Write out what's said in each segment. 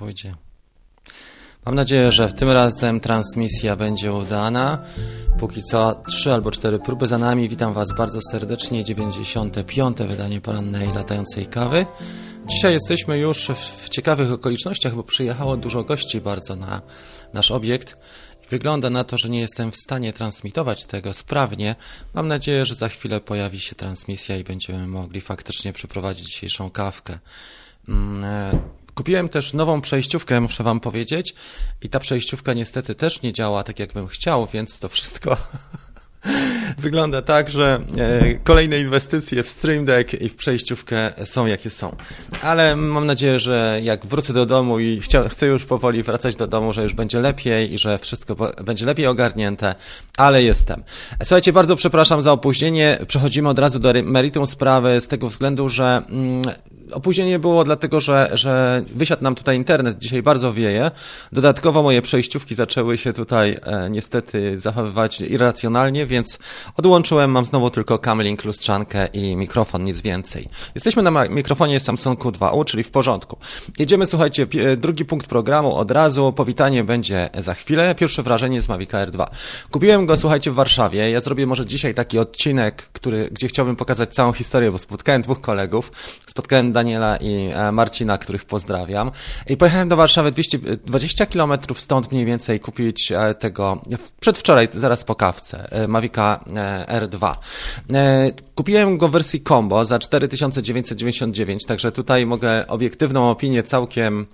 pójdzie. Mam nadzieję, że w tym razem transmisja będzie udana. Póki co trzy albo cztery próby za nami. Witam Was bardzo serdecznie. 95. wydanie porannej latającej kawy. Dzisiaj jesteśmy już w ciekawych okolicznościach, bo przyjechało dużo gości bardzo na nasz obiekt. Wygląda na to, że nie jestem w stanie transmitować tego sprawnie. Mam nadzieję, że za chwilę pojawi się transmisja i będziemy mogli faktycznie przeprowadzić dzisiejszą kawkę. Kupiłem też nową przejściówkę, muszę Wam powiedzieć, i ta przejściówka niestety też nie działa tak, jak bym chciał, więc to wszystko wygląda tak, że e, kolejne inwestycje w Stream Deck i w przejściówkę są jakie są. Ale mam nadzieję, że jak wrócę do domu i chcę już powoli wracać do domu, że już będzie lepiej i że wszystko będzie lepiej ogarnięte, ale jestem. Słuchajcie, bardzo przepraszam za opóźnienie. Przechodzimy od razu do meritum sprawy z tego względu, że mm, Opóźnienie było dlatego, że, że wysiadł nam tutaj internet, dzisiaj bardzo wieje. Dodatkowo moje przejściówki zaczęły się tutaj e, niestety zachowywać irracjonalnie, więc odłączyłem, mam znowu tylko Camlink, lustrzankę i mikrofon, nic więcej. Jesteśmy na mikrofonie Samsungu 2U, czyli w porządku. Jedziemy, słuchajcie, drugi punkt programu od razu, powitanie będzie za chwilę. Pierwsze wrażenie z Mavic Air 2. Kupiłem go, słuchajcie, w Warszawie. Ja zrobię może dzisiaj taki odcinek, który, gdzie chciałbym pokazać całą historię, bo spotkałem dwóch kolegów. Spotkałem Daniela i e, Marcina, których pozdrawiam. I pojechałem do Warszawy 220 km stąd mniej więcej kupić e, tego, przedwczoraj, zaraz po kawce, e, Mavica R2. Kupiłem go w wersji combo za 4999, także tutaj mogę obiektywną opinię całkiem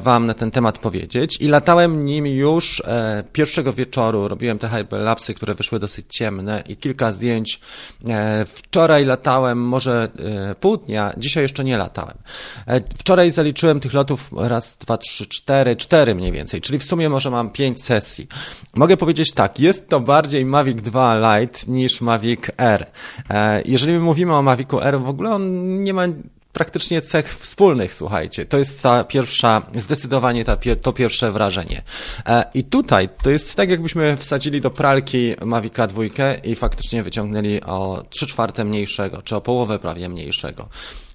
Wam na ten temat powiedzieć. I latałem nim już pierwszego wieczoru, robiłem te hyperlapsy, które wyszły dosyć ciemne i kilka zdjęć. Wczoraj latałem może pół dnia, dzisiaj jeszcze nie nie latałem. E, wczoraj zaliczyłem tych lotów raz, dwa, trzy, cztery, cztery mniej więcej, czyli w sumie może mam pięć sesji. Mogę powiedzieć tak, jest to bardziej Mavic 2 Lite niż Mavic R. E, jeżeli mówimy o Mavicu R, w ogóle on nie ma praktycznie cech wspólnych, słuchajcie. To jest ta pierwsza, zdecydowanie ta, to pierwsze wrażenie. E, I tutaj to jest tak, jakbyśmy wsadzili do pralki Mavica 2 i faktycznie wyciągnęli o 3 czwarte mniejszego, czy o połowę prawie mniejszego.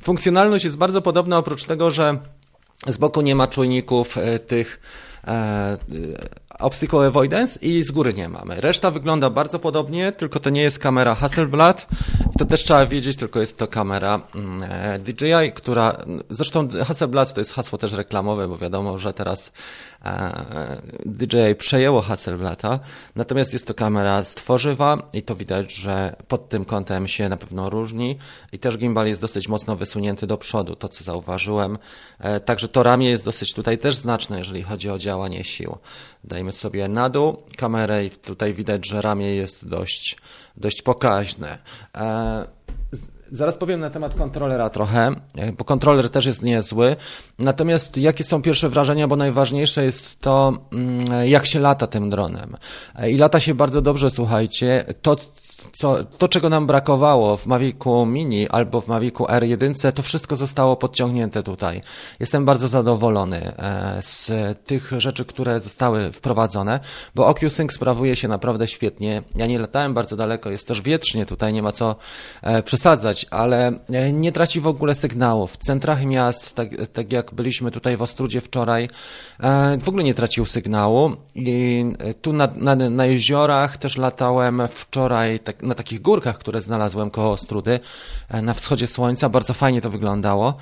Funkcjonalność jest bardzo podobna, oprócz tego, że z boku nie ma czujników e, tych e, Obstacle Avoidance i z góry nie mamy. Reszta wygląda bardzo podobnie, tylko to nie jest kamera Hasselblad. To też trzeba wiedzieć, tylko jest to kamera mm, e, DJI, która, zresztą Hasselblad to jest hasło też reklamowe, bo wiadomo, że teraz e, DJI przejęło Hasselblata, natomiast jest to kamera z tworzywa i to widać, że pod tym kątem się na pewno różni i też gimbal jest dosyć mocno wysunięty do przodu, to co zauważyłem. E, także to ramię jest dosyć tutaj też znaczne, jeżeli chodzi o działanie sił. Dajmy sobie na dół kamerę i tutaj widać, że ramię jest dość, dość pokaźne. E, zaraz powiem na temat kontrolera trochę, e, bo kontroler też jest niezły. Natomiast jakie są pierwsze wrażenia, bo najważniejsze jest to, mm, jak się lata tym dronem. E, I lata się bardzo dobrze, słuchajcie. To, co, to, czego nam brakowało w Mavicu Mini albo w Mavicu R1, to wszystko zostało podciągnięte tutaj. Jestem bardzo zadowolony e, z tych rzeczy, które zostały wprowadzone, bo OcuSync sprawuje się naprawdę świetnie. Ja nie latałem bardzo daleko, jest też wietrznie, tutaj nie ma co e, przesadzać, ale e, nie traci w ogóle sygnału. W centrach miast, tak, tak jak byliśmy tutaj w Ostrudzie wczoraj, w ogóle nie tracił sygnału i tu na, na, na jeziorach też latałem wczoraj tak, na takich górkach, które znalazłem koło Ostrudy, e, na wschodzie słońca. Bardzo fajnie to wyglądało.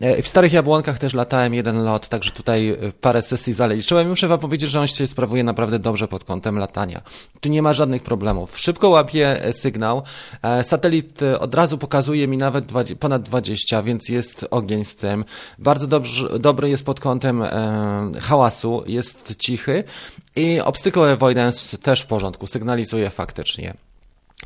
E, w Starych Jabłonkach też latałem jeden lot, także tutaj e, parę sesji zaliczyłem. Muszę wam powiedzieć, że on się sprawuje naprawdę dobrze pod kątem latania. Tu nie ma żadnych problemów. Szybko łapie sygnał. Satelit od razu pokazuje mi nawet 20, ponad 20, więc jest ogień z tym. Bardzo dobrze, dobry jest pod kątem hałasu, jest cichy i obstacle avoidance też w porządku, sygnalizuje faktycznie.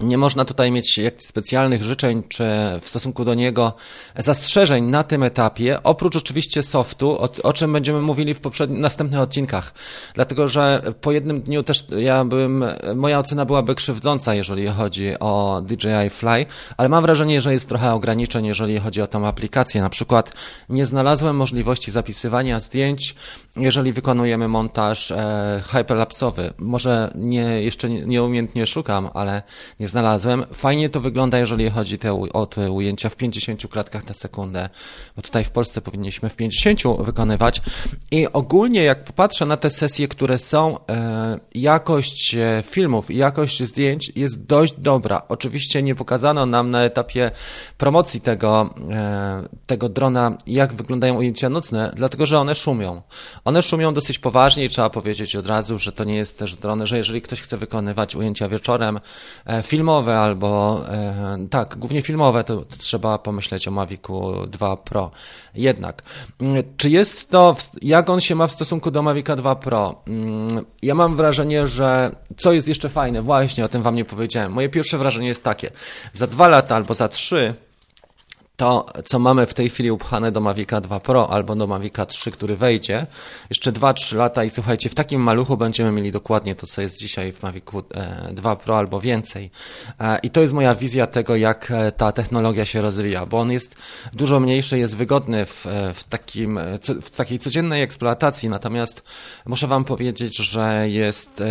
Nie można tutaj mieć jakichś specjalnych życzeń, czy w stosunku do niego zastrzeżeń na tym etapie, oprócz oczywiście softu, o, o czym będziemy mówili w poprzednich, następnych odcinkach. Dlatego, że po jednym dniu też ja bym, moja ocena byłaby krzywdząca, jeżeli chodzi o DJI Fly, ale mam wrażenie, że jest trochę ograniczeń, jeżeli chodzi o tą aplikację. Na przykład nie znalazłem możliwości zapisywania zdjęć, jeżeli wykonujemy montaż e, hyperlapsowy. Może nie, jeszcze nieumiejętnie szukam, ale nie znalazłem. Fajnie to wygląda, jeżeli chodzi te, o te ujęcia w 50 klatkach na sekundę, bo tutaj w Polsce powinniśmy w 50 wykonywać. I ogólnie, jak popatrzę na te sesje, które są, e, jakość e, filmów jakość zdjęć jest dość dobra. Oczywiście nie pokazano nam na etapie promocji tego, e, tego drona, jak wyglądają ujęcia nocne, dlatego że one szumią. One szumią dosyć poważnie i trzeba powiedzieć od razu, że to nie jest też dron, że jeżeli ktoś chce wykonywać ujęcia wieczorem, e, filmowe albo e, tak, głównie filmowe, to, to trzeba pomyśleć o Mavicu 2 Pro. Jednak, mm, czy jest to, jak on się ma w stosunku do Mavica 2 Pro? Mm, ja mam wrażenie, że co jest jeszcze fajne, właśnie o tym wam nie powiedziałem. Moje pierwsze wrażenie jest takie, za dwa lata albo za trzy to, co mamy w tej chwili upchane do Mavica 2 Pro albo do Mavica 3, który wejdzie, jeszcze 2-3 lata i słuchajcie, w takim maluchu będziemy mieli dokładnie to, co jest dzisiaj w Mavicu 2 e, Pro albo więcej. E, I to jest moja wizja tego, jak e, ta technologia się rozwija, bo on jest dużo mniejszy, jest wygodny w, w, takim, w takiej codziennej eksploatacji, natomiast muszę Wam powiedzieć, że jest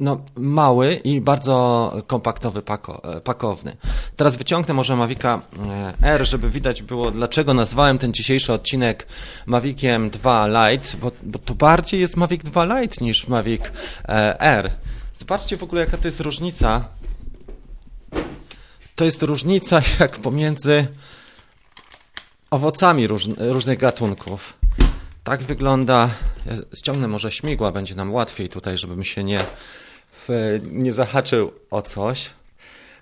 no, mały i bardzo kompaktowy, pako, pakowny. Teraz wyciągnę może Mavica e, R, żeby widać było, dlaczego nazwałem ten dzisiejszy odcinek Maviciem 2 Lite, bo, bo to bardziej jest Mavic 2 Lite niż Mavic e, R. Zobaczcie w ogóle, jaka to jest różnica. To jest różnica jak pomiędzy owocami róż, różnych gatunków. Tak wygląda. Ja ściągnę może śmigła, będzie nam łatwiej tutaj, żebym się nie nie zahaczył o coś.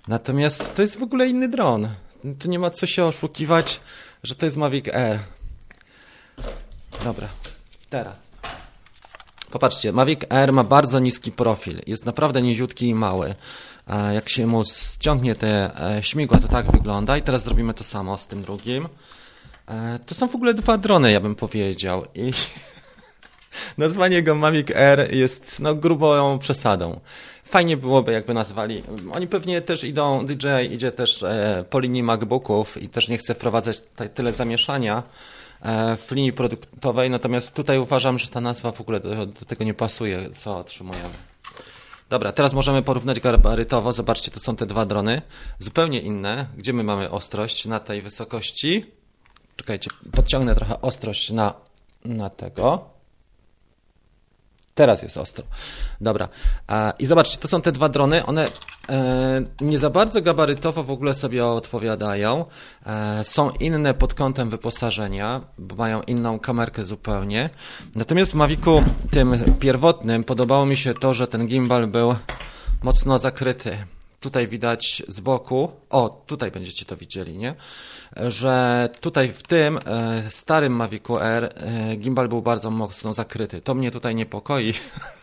Natomiast to jest w ogóle inny dron. Tu nie ma co się oszukiwać, że to jest Mavic Air. Dobra, teraz. Popatrzcie, Mavic Air ma bardzo niski profil. Jest naprawdę niziutki i mały. Jak się mu ściągnie te e, śmigła, to tak wygląda. I teraz zrobimy to samo z tym drugim. E, to są w ogóle dwa drony, ja bym powiedział. I Nazwanie go Mavic Air jest no, grubą przesadą. Fajnie byłoby, jakby nazwali. Oni pewnie też idą, DJI idzie też e, po linii MacBooków i też nie chce wprowadzać tyle zamieszania e, w linii produktowej, natomiast tutaj uważam, że ta nazwa w ogóle do, do tego nie pasuje, co otrzymujemy. Dobra, teraz możemy porównać gabarytowo. Zobaczcie, to są te dwa drony. Zupełnie inne. Gdzie my mamy ostrość na tej wysokości? Czekajcie, podciągnę trochę ostrość na, na tego. Teraz jest ostro. Dobra. I zobaczcie, to są te dwa drony. One e, nie za bardzo gabarytowo w ogóle sobie odpowiadają. E, są inne pod kątem wyposażenia, bo mają inną kamerkę zupełnie. Natomiast w Mavicu tym pierwotnym podobało mi się to, że ten gimbal był mocno zakryty. Tutaj widać z boku, o, tutaj będziecie to widzieli, nie? Że tutaj w tym e, starym Mavicu R e, gimbal był bardzo mocno zakryty. To mnie tutaj niepokoi.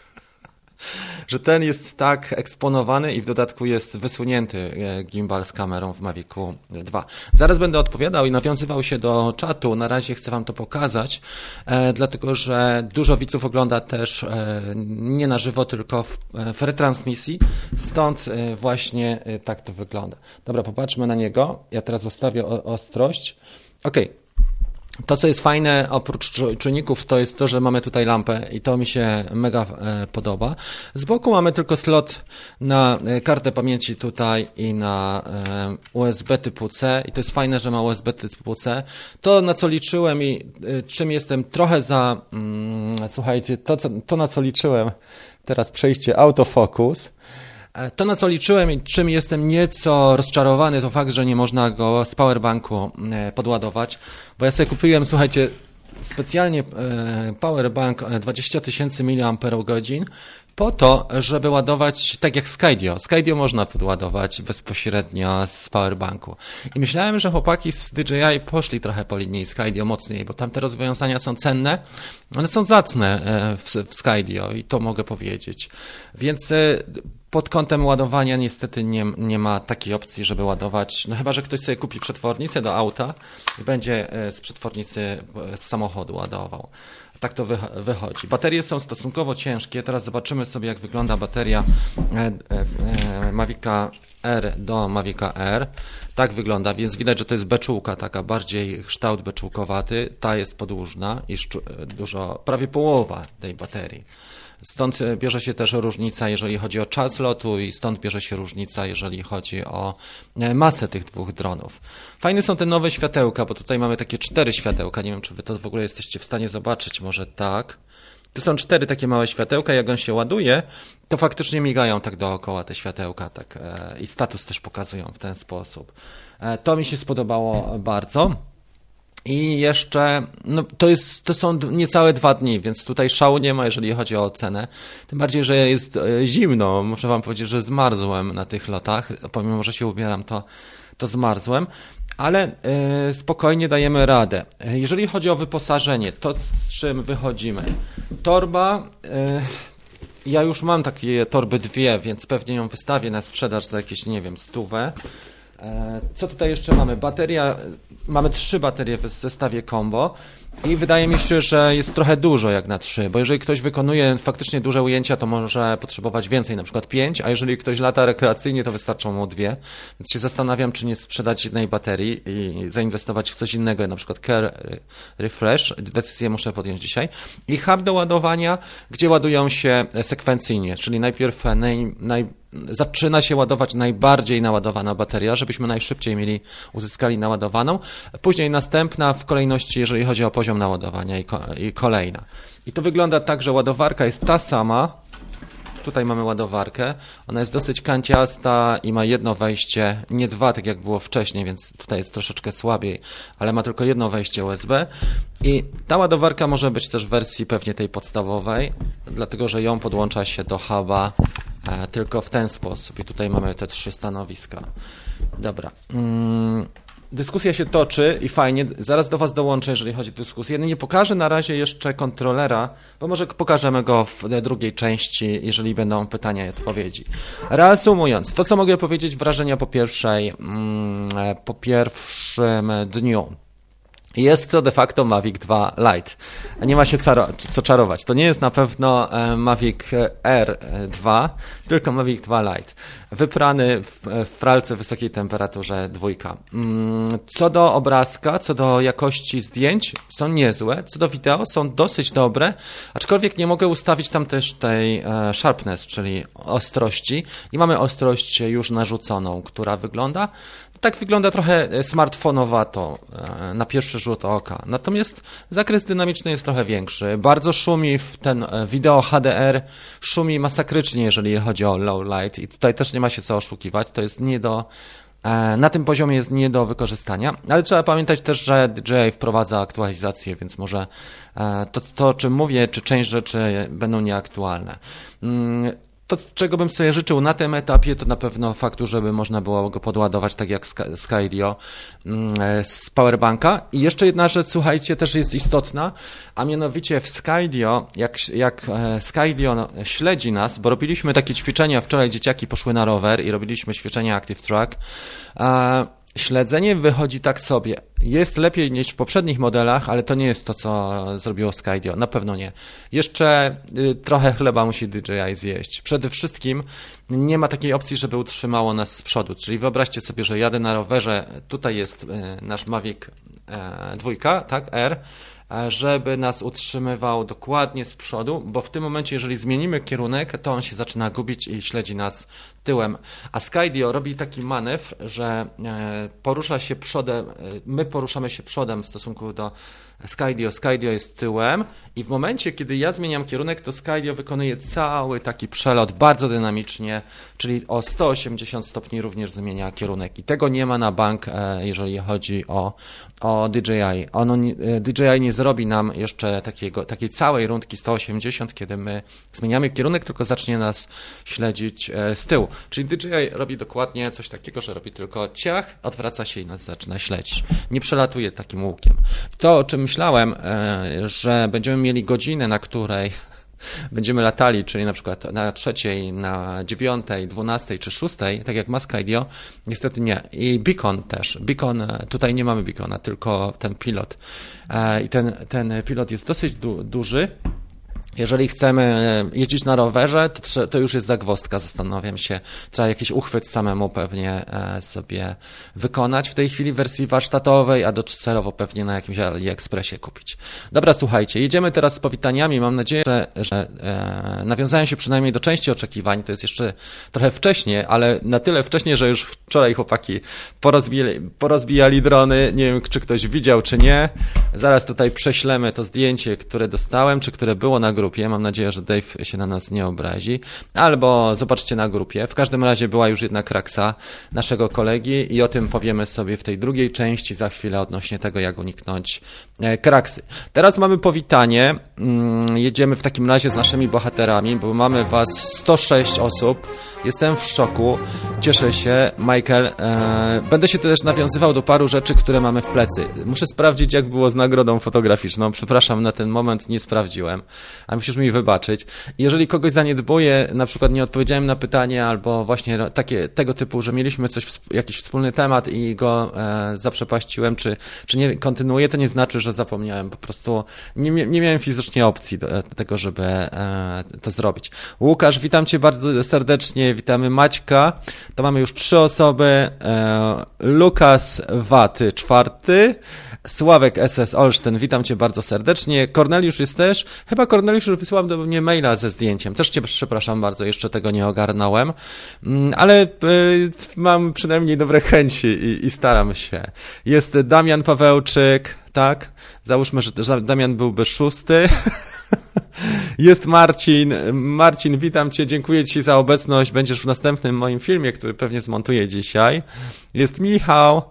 że ten jest tak eksponowany i w dodatku jest wysunięty e, gimbal z kamerą w Mavicu 2. Zaraz będę odpowiadał i nawiązywał się do czatu. Na razie chcę Wam to pokazać, e, dlatego że dużo widzów ogląda też e, nie na żywo, tylko w, w retransmisji. Stąd właśnie tak to wygląda. Dobra, popatrzmy na niego. Ja teraz zostawię ostrość. Okej. Okay. To, co jest fajne oprócz czujników, to jest to, że mamy tutaj lampę i to mi się mega e, podoba. Z boku mamy tylko slot na e, kartę pamięci tutaj i na e, USB typu C i to jest fajne, że ma USB typu C. To, na co liczyłem i czym jestem trochę za, mm, słuchajcie, to, to na co liczyłem, teraz przejście autofocus, to, na co liczyłem i czym jestem nieco rozczarowany, to fakt, że nie można go z powerbanku e, podładować, bo ja sobie kupiłem, słuchajcie, specjalnie e, powerbank 20 tysięcy mAh po to, żeby ładować tak jak Skydio. Skydio można podładować bezpośrednio z powerbanku. I myślałem, że chłopaki z DJI poszli trochę po linii Skydio mocniej, bo tam te rozwiązania są cenne, one są zacne w, w Skydio i to mogę powiedzieć. Więc pod kątem ładowania niestety nie, nie ma takiej opcji, żeby ładować, no chyba, że ktoś sobie kupi przetwornicę do auta i będzie e, z przetwornicy e, z samochodu ładował. Tak to wychodzi. Baterie są stosunkowo ciężkie. Teraz zobaczymy sobie, jak wygląda bateria e, Mavica R do Mavica R. Tak wygląda, więc widać, że to jest beczułka, taka bardziej kształt beczułkowaty. Ta jest podłużna i dużo, prawie połowa tej baterii. Stąd e, bierze się też różnica, jeżeli chodzi o czas lotu i stąd bierze się różnica, jeżeli chodzi o e, masę tych dwóch dronów. Fajne są te nowe światełka, bo tutaj mamy takie cztery światełka. Nie wiem, czy wy to w ogóle jesteście w stanie zobaczyć, może tak. Tu są cztery takie małe światełka, jak on się ładuje, to faktycznie migają tak dookoła te światełka tak, e, i status też pokazują w ten sposób. To mi się spodobało bardzo. I jeszcze, no to, jest, to są niecałe dwa dni, więc tutaj szału nie ma, jeżeli chodzi o cenę. Tym bardziej, że jest e, zimno. Muszę Wam powiedzieć, że zmarzłem na tych lotach. Pomimo, że się ubieram, to, to zmarzłem. Ale y, spokojnie dajemy radę. Jeżeli chodzi o wyposażenie, to z czym wychodzimy? Torba. Ja już mam takie torby dwie, więc pewnie ją wystawię na sprzedaż za jakieś, nie wiem, stówę. Co tutaj jeszcze mamy? Bateria mamy trzy baterie w zestawie combo i wydaje mi się, że jest trochę dużo jak na trzy, bo jeżeli ktoś wykonuje faktycznie duże ujęcia, to może potrzebować więcej, na przykład pięć, a jeżeli ktoś lata rekreacyjnie, to wystarczą mu dwie. Więc się zastanawiam, czy nie sprzedać jednej baterii i zainwestować w coś innego, na przykład Care Refresh. Decyzję muszę podjąć dzisiaj. I hub do ładowania, gdzie ładują się sekwencyjnie, czyli najpierw naj, naj, zaczyna się ładować najbardziej naładowana bateria, żebyśmy najszybciej mieli, uzyskali naładowaną. Później następna w kolejności, jeżeli chodzi o poziom naładowania i, ko i kolejna. I to wygląda tak, że ładowarka jest ta sama, Tutaj mamy ładowarkę. Ona jest dosyć kanciasta i ma jedno wejście, nie dwa, tak jak było wcześniej, więc tutaj jest troszeczkę słabiej, ale ma tylko jedno wejście USB. I ta ładowarka może być też w wersji pewnie tej podstawowej, dlatego że ją podłącza się do huba e, tylko w ten sposób. I tutaj mamy te trzy stanowiska. Dobra. Dyskusja się toczy i fajnie, zaraz do Was dołączę, jeżeli chodzi o dyskusję. Nie pokażę na razie jeszcze kontrolera, bo może pokażemy go w drugiej części, jeżeli będą pytania i odpowiedzi. Reasumując, to co mogę powiedzieć, wrażenia po pierwszej, mm, po pierwszym dniu. Jest to de facto Mavic 2 Lite. Nie ma się co czarować. To nie jest na pewno e, Mavic R2, tylko Mavic 2 Lite. Wyprany w, w pralce wysokiej temperaturze dwójka. Mm, co do obrazka, co do jakości zdjęć, są niezłe. Co do wideo, są dosyć dobre, aczkolwiek nie mogę ustawić tam też tej e, sharpness, czyli ostrości. I mamy ostrość już narzuconą, która wygląda tak wygląda trochę e, smartfonowato e, na pierwszy rzut oka. Natomiast zakres dynamiczny jest trochę większy. Bardzo szumi w ten e, wideo HDR, szumi masakrycznie, jeżeli chodzi o low light i tutaj też nie ma się co oszukiwać. To jest nie do na tym poziomie jest nie do wykorzystania, ale trzeba pamiętać też, że DJI wprowadza aktualizację, więc może to, to o czym mówię, czy część rzeczy będą nieaktualne. To, czego bym sobie życzył na tym etapie, to na pewno faktu, żeby można było go podładować tak jak Skydio mm, z powerbanka. I jeszcze jedna rzecz, słuchajcie, też jest istotna, a mianowicie w Skydio, jak, jak e, Skydio śledzi nas, bo robiliśmy takie ćwiczenia, wczoraj dzieciaki poszły na rower i robiliśmy ćwiczenia Active Track, Śledzenie wychodzi tak sobie. Jest lepiej niż w poprzednich modelach, ale to nie jest to, co zrobiło Skydio. Na pewno nie. Jeszcze y, trochę chleba musi DJI zjeść. Przede wszystkim nie ma takiej opcji, żeby utrzymało nas z przodu. Czyli wyobraźcie sobie, że jadę na rowerze. Tutaj jest y, nasz Mavic 2, e, tak, R żeby nas utrzymywał dokładnie z przodu, bo w tym momencie, jeżeli zmienimy kierunek, to on się zaczyna gubić i śledzi nas tyłem. A Skydio robi taki manewr, że e, porusza się przodem, e, my poruszamy się przodem w stosunku do Skydio. Skydio jest tyłem i w momencie, kiedy ja zmieniam kierunek, to Skydio wykonuje cały taki przelot bardzo dynamicznie, czyli o 180 stopni również zmienia kierunek. I tego nie ma na bank, jeżeli chodzi o, o DJI. Ono, DJI nie zrobi nam jeszcze takiego, takiej całej rundki 180, kiedy my zmieniamy kierunek, tylko zacznie nas śledzić e, z tyłu. Czyli DJI robi dokładnie coś takiego, że robi tylko ciach, odwraca się i nas zaczyna śledzić. Nie przelatuje takim łukiem. To, o czym myślałem, e, że będziemy mieli godzinę, na której będziemy latali, czyli na przykład na trzeciej, na dziewiątej, dwunastej czy szóstej, tak jak Maska IDEO, niestety nie. I Beacon też. Beacon, tutaj nie mamy Beacona, tylko ten pilot. E, I ten, ten pilot jest dosyć du duży Jeżeli chcemy e, jeździć na rowerze, to, to, już jest zagwostka, zastanawiam się. Trzeba jakiś uchwyt samemu pewnie e, sobie wykonać w tej chwili w wersji warsztatowej, a docelowo pewnie na jakimś AliExpressie kupić. Dobra, słuchajcie, jedziemy teraz z powitaniami. Mam nadzieję, że, że e, nawiązają się przynajmniej do części oczekiwań. To jest jeszcze trochę wcześnie, ale na tyle wcześnie, że już wczoraj chłopaki porozbijali, porozbijali drony. Nie wiem, czy ktoś widział, czy nie. Zaraz tutaj prześlemy to zdjęcie, które dostałem, czy które było na grupie. Mam nadzieję, że Dave się na nas nie obrazi. Albo zobaczcie na grupie. W każdym razie była już jedna kraksa naszego kolegi i o tym powiemy sobie w tej drugiej części za chwilę odnośnie tego, jak uniknąć e, kraksy. Teraz mamy powitanie. Mm, jedziemy w takim razie z naszymi bohaterami, bo mamy was 106 osób. Jestem w szoku. Cieszę się, Michael. E, będę się też nawiązywał do paru rzeczy, które mamy w plecy. Muszę sprawdzić, jak było z nagrodą fotograficzną. Przepraszam, na ten moment nie sprawdziłem a musisz mi wybaczyć. Jeżeli kogoś zaniedbuję, na przykład nie odpowiedziałem na pytanie, albo właśnie takie, tego typu, że mieliśmy coś, jakiś wspólny temat i go e, zaprzepaściłem, czy, czy nie kontynuuję, to nie znaczy, że zapomniałem. Po prostu nie, nie miałem fizycznie opcji do tego, żeby e, to zrobić. Łukasz, witam Cię bardzo serdecznie, witamy Maćka. To mamy już trzy osoby. E, Lukas Waty, czwarty. Sławek SS Olsztyn, witam Cię bardzo serdecznie. Korneliusz jest też. Chyba Korneliusz wysłał do mnie maila ze zdjęciem. Też Cię przepraszam bardzo, jeszcze tego nie ogarnąłem. Mm, ale y, mam przynajmniej dobre chęci i, i staram się. Jest Damian Pawełczyk, tak? Załóżmy, że Damian byłby szósty. Jest Marcin. Marcin, witam Cię, dziękuję Ci za obecność. Będziesz w następnym moim filmie, który pewnie zmontuję dzisiaj. Jest Michał.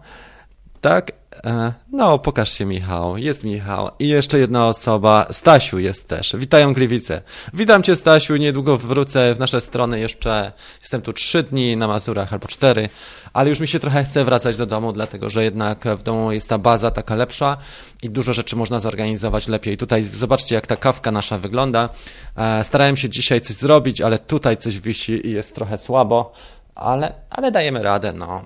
Tak? E, no, pokaż się Michał. Jest Michał. I jeszcze jedna osoba. Stasiu jest też. Witają Gliwice. Witam cię Stasiu. Niedługo wrócę w nasze strony jeszcze. Jestem tu trzy dni na Mazurach albo cztery, ale już mi się trochę chce wracać do domu, dlatego że jednak w domu jest ta baza taka lepsza i dużo rzeczy można zorganizować lepiej. Tutaj zobaczcie, jak ta kawka nasza wygląda. E, starałem się dzisiaj coś zrobić, ale tutaj coś wisi i jest trochę słabo, ale, ale dajemy radę, no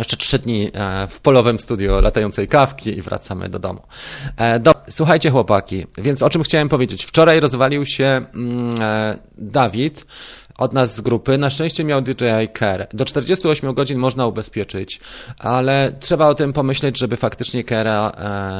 jeszcze trzy dni e, w polowym studio latającej kawki i wracamy do domu. E, do, słuchajcie chłopaki, więc o czym chciałem powiedzieć. Wczoraj rozwalił się mm, e, Dawid, od nas z grupy. Na szczęście miał DJI Care. Do 48 godzin można ubezpieczyć, ale trzeba o tym pomyśleć, żeby faktycznie Care'a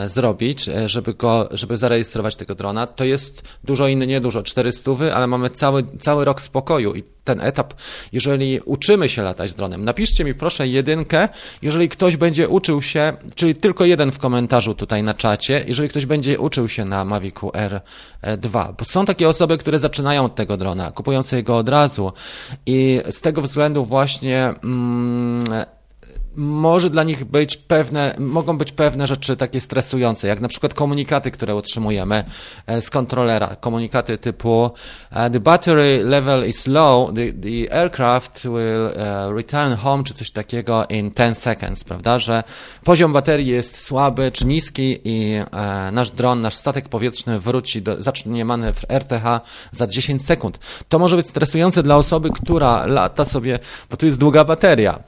zrobić, żeby go, żeby zarejestrować tego drona. To jest dużo inny, nie dużo, 400, ale mamy cały, cały rok spokoju i ten etap, jeżeli uczymy się latać dronem, napiszcie mi proszę jedynkę, jeżeli ktoś będzie uczył się, czyli tylko jeden w komentarzu tutaj na czacie, jeżeli ktoś będzie uczył się na Mavicu R2, bo są takie osoby, które zaczynają od tego drona, kupują sobie go od razu i z tego względu właśnie mm, może dla nich być pewne, mogą być pewne rzeczy takie stresujące, jak na przykład komunikaty, które otrzymujemy e, z kontrolera. Komunikaty typu e, the battery level is low, the, the aircraft will e, return home, czy coś takiego in 10 seconds, prawda, że poziom baterii jest słaby czy niski i nasz dron, nasz statek powietrzny wróci, do, zacznie manewr RTH za 10 sekund. To może być stresujące dla osoby, która lata sobie, bo tu jest długa bateria,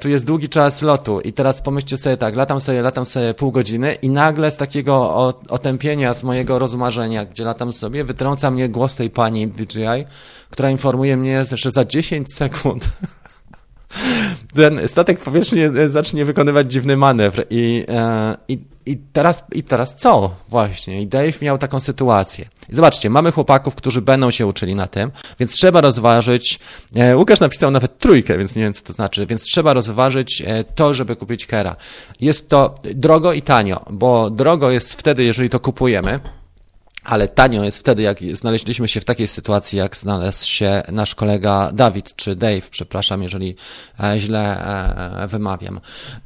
tu jest długi czas czas lotu i teraz pomyślcie sobie tak, latam sobie, latam sobie pół godziny i nagle z takiego otępienia, z mojego rozmarzenia, gdzie latam sobie, wytrąca mnie głos tej pani DJI, która informuje mnie, że za 10 sekund ten statek powietrzny zacznie wykonywać dziwny manewr i, e, i, i, teraz, i teraz co właśnie? I Dave miał taką sytuację. I zobaczcie, mamy chłopaków, którzy będą się uczyli na tym, więc trzeba rozważyć, e, Łukasz napisał nawet trójkę, więc nie wiem co to znaczy, więc trzeba rozważyć e, to, żeby kupić Kera. Jest to drogo i tanio, bo drogo jest wtedy, jeżeli to kupujemy, ale tanio jest wtedy, jak znaleźliśmy się w takiej sytuacji, jak znalazł się nasz kolega Dawid, czy Dave, przepraszam, jeżeli e, źle e, wymawiam.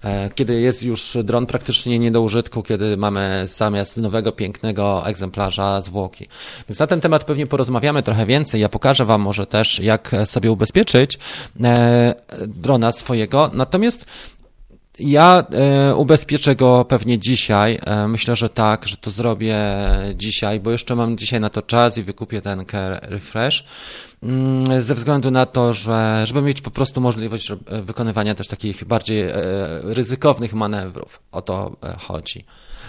E, kiedy jest już dron praktycznie nie do użytku, kiedy mamy zamiast nowego, pięknego egzemplarza zwłoki. Więc na ten temat pewnie porozmawiamy trochę więcej. Ja pokażę Wam może też, jak sobie ubezpieczyć drona swojego. Natomiast ja e, ubezpieczę go pewnie dzisiaj. E, myślę, że tak, że to zrobię dzisiaj, bo jeszcze mam dzisiaj na to czas i wykupię ten Refresh. Mm, ze względu na to, że żeby mieć po prostu możliwość wykonywania też takich bardziej e, ryzykownych manewrów. O to e,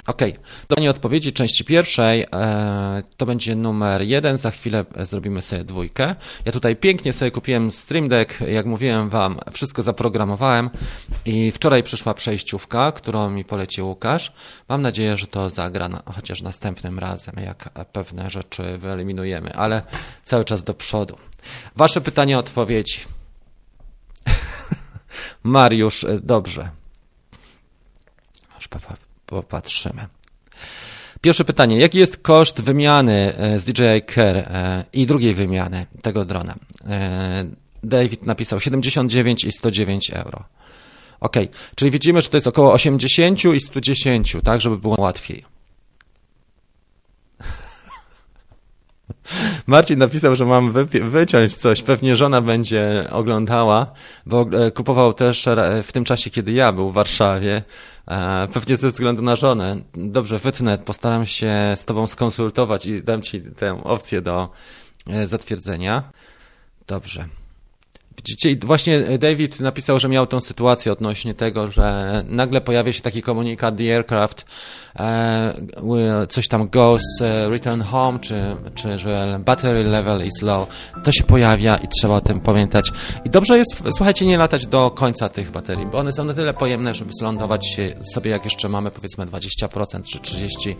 chodzi. Ok, do odpowiedzi części pierwszej e, to będzie numer jeden, za chwilę zrobimy sobie dwójkę. Ja tutaj pięknie sobie kupiłem Stream Deck, jak mówiłem wam, wszystko zaprogramowałem i wczoraj przyszła przejściówka, którą mi polecił Łukasz. Mam nadzieję, że to zagra na, chociaż następnym razem, jak pewne rzeczy wyeliminujemy, ale cały czas do przodu. Wasze pytanie, odpowiedzi. Mariusz, dobrze. Już popatrzymy. Pierwsze pytanie. Jaki jest koszt wymiany e, z DJI Care e, i drugiej wymiany tego drona? David napisał 79 i 109 euro. Ok, czyli widzimy, że to jest około 80 i 110, tak, żeby było łatwiej. Marcin napisał, że mam wyciąć coś. Pewnie żona będzie oglądała, bo e, kupował też w tym czasie, kiedy ja był w Warszawie. E, pewnie ze względu na żonę. Dobrze, wytnę, postaram się z tobą skonsultować i dam ci tę opcję do e, zatwierdzenia. Dobrze. Widzicie, właśnie David napisał, że miał tą sytuację odnośnie tego, że nagle pojawia się taki komunikat The Aircraft, e, coś tam goes, e, return home, czy, czy że battery level is low. To się pojawia i trzeba o tym pamiętać. I dobrze jest, słuchajcie, nie latać do końca tych baterii, bo one są na tyle pojemne, żeby zlądować sobie, jak jeszcze mamy powiedzmy 20% czy 30%,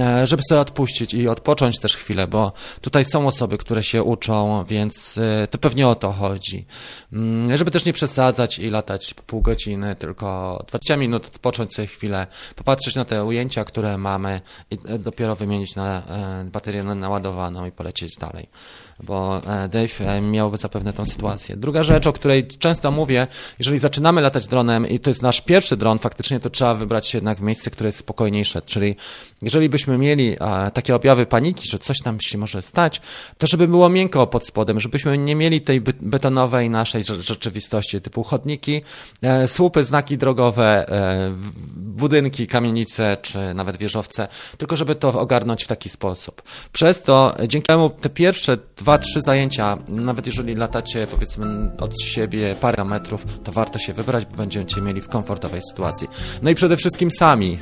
e, żeby sobie odpuścić i odpocząć też chwilę, bo tutaj są osoby, które się uczą, więc to pewnie o to chodzi. Mm, żeby też nie przesadzać i latać pół godziny, tylko 20 minut, odpocząć sobie chwilę, popatrzeć na te ujęcia, które mamy i dopiero wymienić na e, baterię naładowaną i polecieć dalej bo e, Dave e, miał zapewne tą sytuację. Druga rzecz, o której często mówię, jeżeli zaczynamy latać dronem i to jest nasz pierwszy dron, faktycznie to trzeba wybrać się jednak w miejsce, które jest spokojniejsze, czyli jeżeli byśmy mieli e, takie objawy paniki, że coś nam się może stać, to żeby było miękko pod spodem, żebyśmy nie mieli tej betonowej naszej rzeczywistości typu chodniki, słupy, znaki drogowe, budynki, kamienice czy nawet wieżowce, tylko żeby to ogarnąć w taki sposób. Przez to, dzięki temu te pierwsze dwa, trzy zajęcia, nawet jeżeli latacie powiedzmy od siebie parę metrów, to warto się wybrać, bo będziecie mieli w komfortowej sytuacji. No i przede wszystkim sami.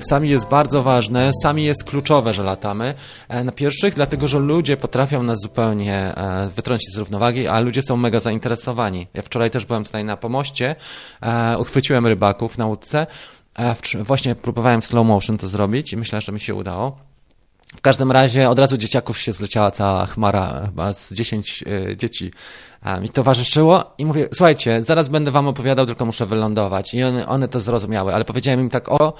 Sami jest bardzo ważne, sami jest kluczowe, że latamy e, na pierwszych, dlatego że ludzie potrafią nas zupełnie e, wytrącić z równowagi, a ludzie są mega zainteresowani. Ja wczoraj też byłem tutaj na pomoście, e, uchwyciłem rybaków na łódce, właśnie próbowałem w slow motion to zrobić i myślę, że mi się udało. W każdym razie od razu dzieciaków się zleciała cała chmara, chyba z 10 e, dzieci mi towarzyszyło i mówię, słuchajcie, zaraz będę wam opowiadał, tylko muszę wylądować. I one, one to zrozumiały, ale powiedziałem im tak, o,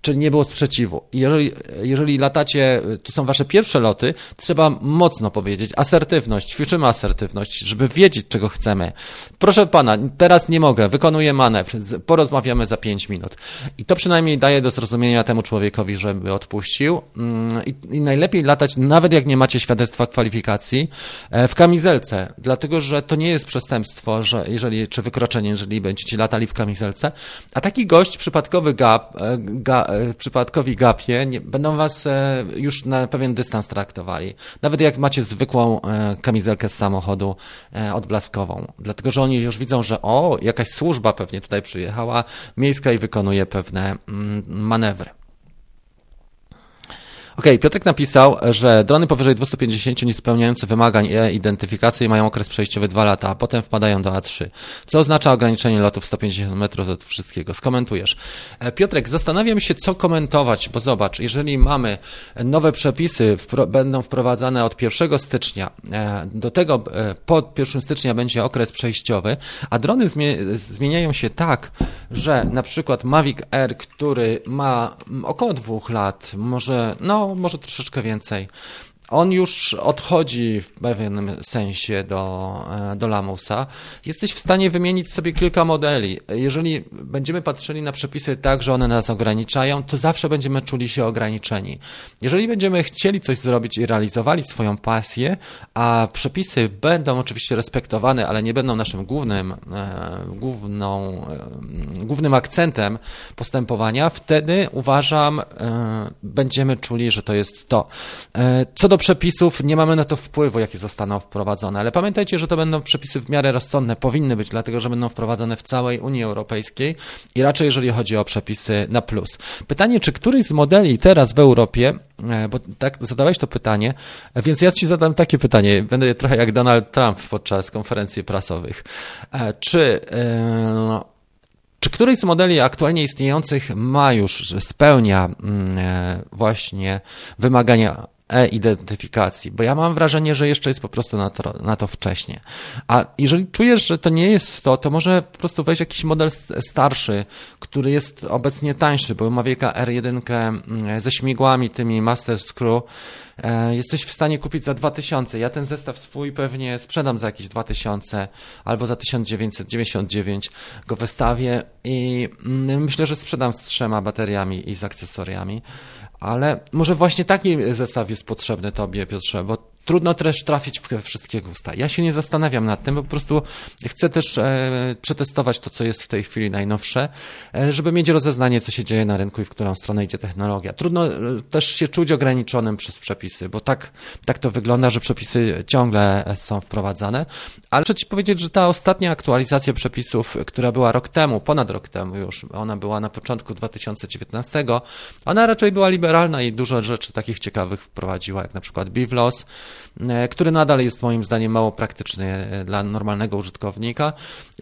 czyli nie było sprzeciwu. jeżeli, jeżeli latacie, to są wasze pierwsze loty, trzeba mocno powiedzieć, asertywność, ćwiczymy asertywność, żeby wiedzieć, czego chcemy. Proszę pana, teraz nie mogę, wykonuję manewr, porozmawiamy za pięć minut. I to przynajmniej daje do zrozumienia temu człowiekowi, żeby odpuścił. Mm, I, i najlepiej latać, nawet jak nie macie świadectwa kwalifikacji, e, w kamizelce, dlatego że to nie jest przestępstwo, że jeżeli, czy wykroczenie, jeżeli będziecie latali w kamizelce, a taki gość, przypadkowy gap, e, ga, e, przypadkowi gapie, nie, będą was e, już na pewien dystans traktowali. Nawet jak macie zwykłą kamizelkę z samochodu odblaskową. Dlatego, że oni już widzą, że o, jakaś służba pewnie tutaj przyjechała, miejska i wykonuje pewne mm, manewry. Ok, Piotrek napisał, że drony powyżej 250 nie spełniające wymagań e-identyfikacji mają okres przejściowy 2 lata, a potem wpadają do A3, co oznacza ograniczenie lotów 150 metrów od wszystkiego. Skomentujesz. E, Piotrek, zastanawiam się, co komentować, bo zobacz, jeżeli mamy nowe przepisy, wpro będą wprowadzane od 1 stycznia, e, do tego e, po 1 stycznia będzie okres przejściowy, a drony zmieniają się tak, że na przykład Mavic Air, który ma około dwóch lat, może, no może troszeczkę więcej on już odchodzi w pewnym sensie do, e, do Lamusa. Jesteś w stanie wymienić sobie kilka modeli. Jeżeli będziemy patrzyli na przepisy tak, że one nas ograniczają, to zawsze będziemy czuli się ograniczeni. Jeżeli będziemy chcieli coś zrobić i realizowali swoją pasję, a przepisy będą oczywiście respektowane, ale nie będą naszym głównym, e, główną, e, głównym akcentem postępowania, wtedy uważam, będziemy czuli, że to jest to. Co do przepisów nie mamy na to wpływu, jakie zostaną wprowadzone, ale pamiętajcie, że to będą przepisy w miarę rozsądne, powinny być, dlatego że będą wprowadzone w całej Unii Europejskiej i raczej jeżeli chodzi o przepisy na plus. Pytanie, czy któryś z modeli teraz w Europie, e, bo tak zadałeś to pytanie, więc ja ci zadam takie pytanie, będę trochę jak Donald Trump podczas konferencji prasowych. E, czy no, czy któryś z modeli aktualnie istniejących ma już, spełnia mm, właśnie wymagania e-identyfikacji, bo ja mam wrażenie, że jeszcze jest po prostu na to, na to wcześnie. A jeżeli czujesz, że to nie jest to, to może po prostu wejść jakiś model starszy, który jest obecnie tańszy, bo ma wieka R1 mm, ze śmigłami, tymi Master Screw, e, jesteś w stanie kupić za 2000. Ja ten zestaw swój pewnie sprzedam za jakieś 2000 albo za 1999 go wystawię i mm, myślę, że sprzedam z trzema bateriami i z akcesoriami. Ale może właśnie taki zestaw jest potrzebny Tobie, Piotrze, bo trudno też trafić w wszystkie gusta. Ja się nie zastanawiam nad tym, bo po prostu chcę też e, przetestować to, co jest w tej chwili najnowsze, e, żeby mieć rozeznanie, co się dzieje na rynku i w którą stronę idzie technologia. Trudno e, też się czuć ograniczonym przez przepisy, bo tak, tak to wygląda, że przepisy ciągle są wprowadzane, ale chcę Ci powiedzieć, że ta ostatnia aktualizacja przepisów, która była rok temu, ponad rok temu już, ona była na początku 2019, ona raczej była liberalna i dużo rzeczy takich ciekawych wprowadziła, jak na przykład BIVLOS, który nadal jest moim zdaniem mało praktyczny e, dla normalnego użytkownika,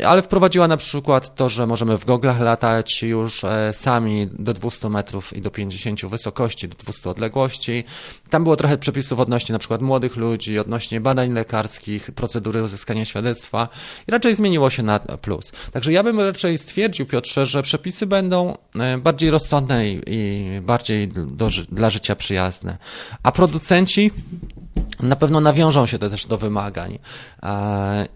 ale wprowadziła na przykład to, że możemy w goglach latać już e, sami do 200 metrów i do 50 wysokości, do 200 odległości. Tam było trochę przepisów odnośnie na przykład młodych ludzi, odnośnie badań lekarskich, procedury uzyskania świadectwa i raczej zmieniło się na plus. Także ja bym raczej stwierdził, Piotrze, że przepisy będą bardziej rozsądne i bardziej do, dla życia przyjazne. A producenci na pewno nawiążą się te też do wymagań.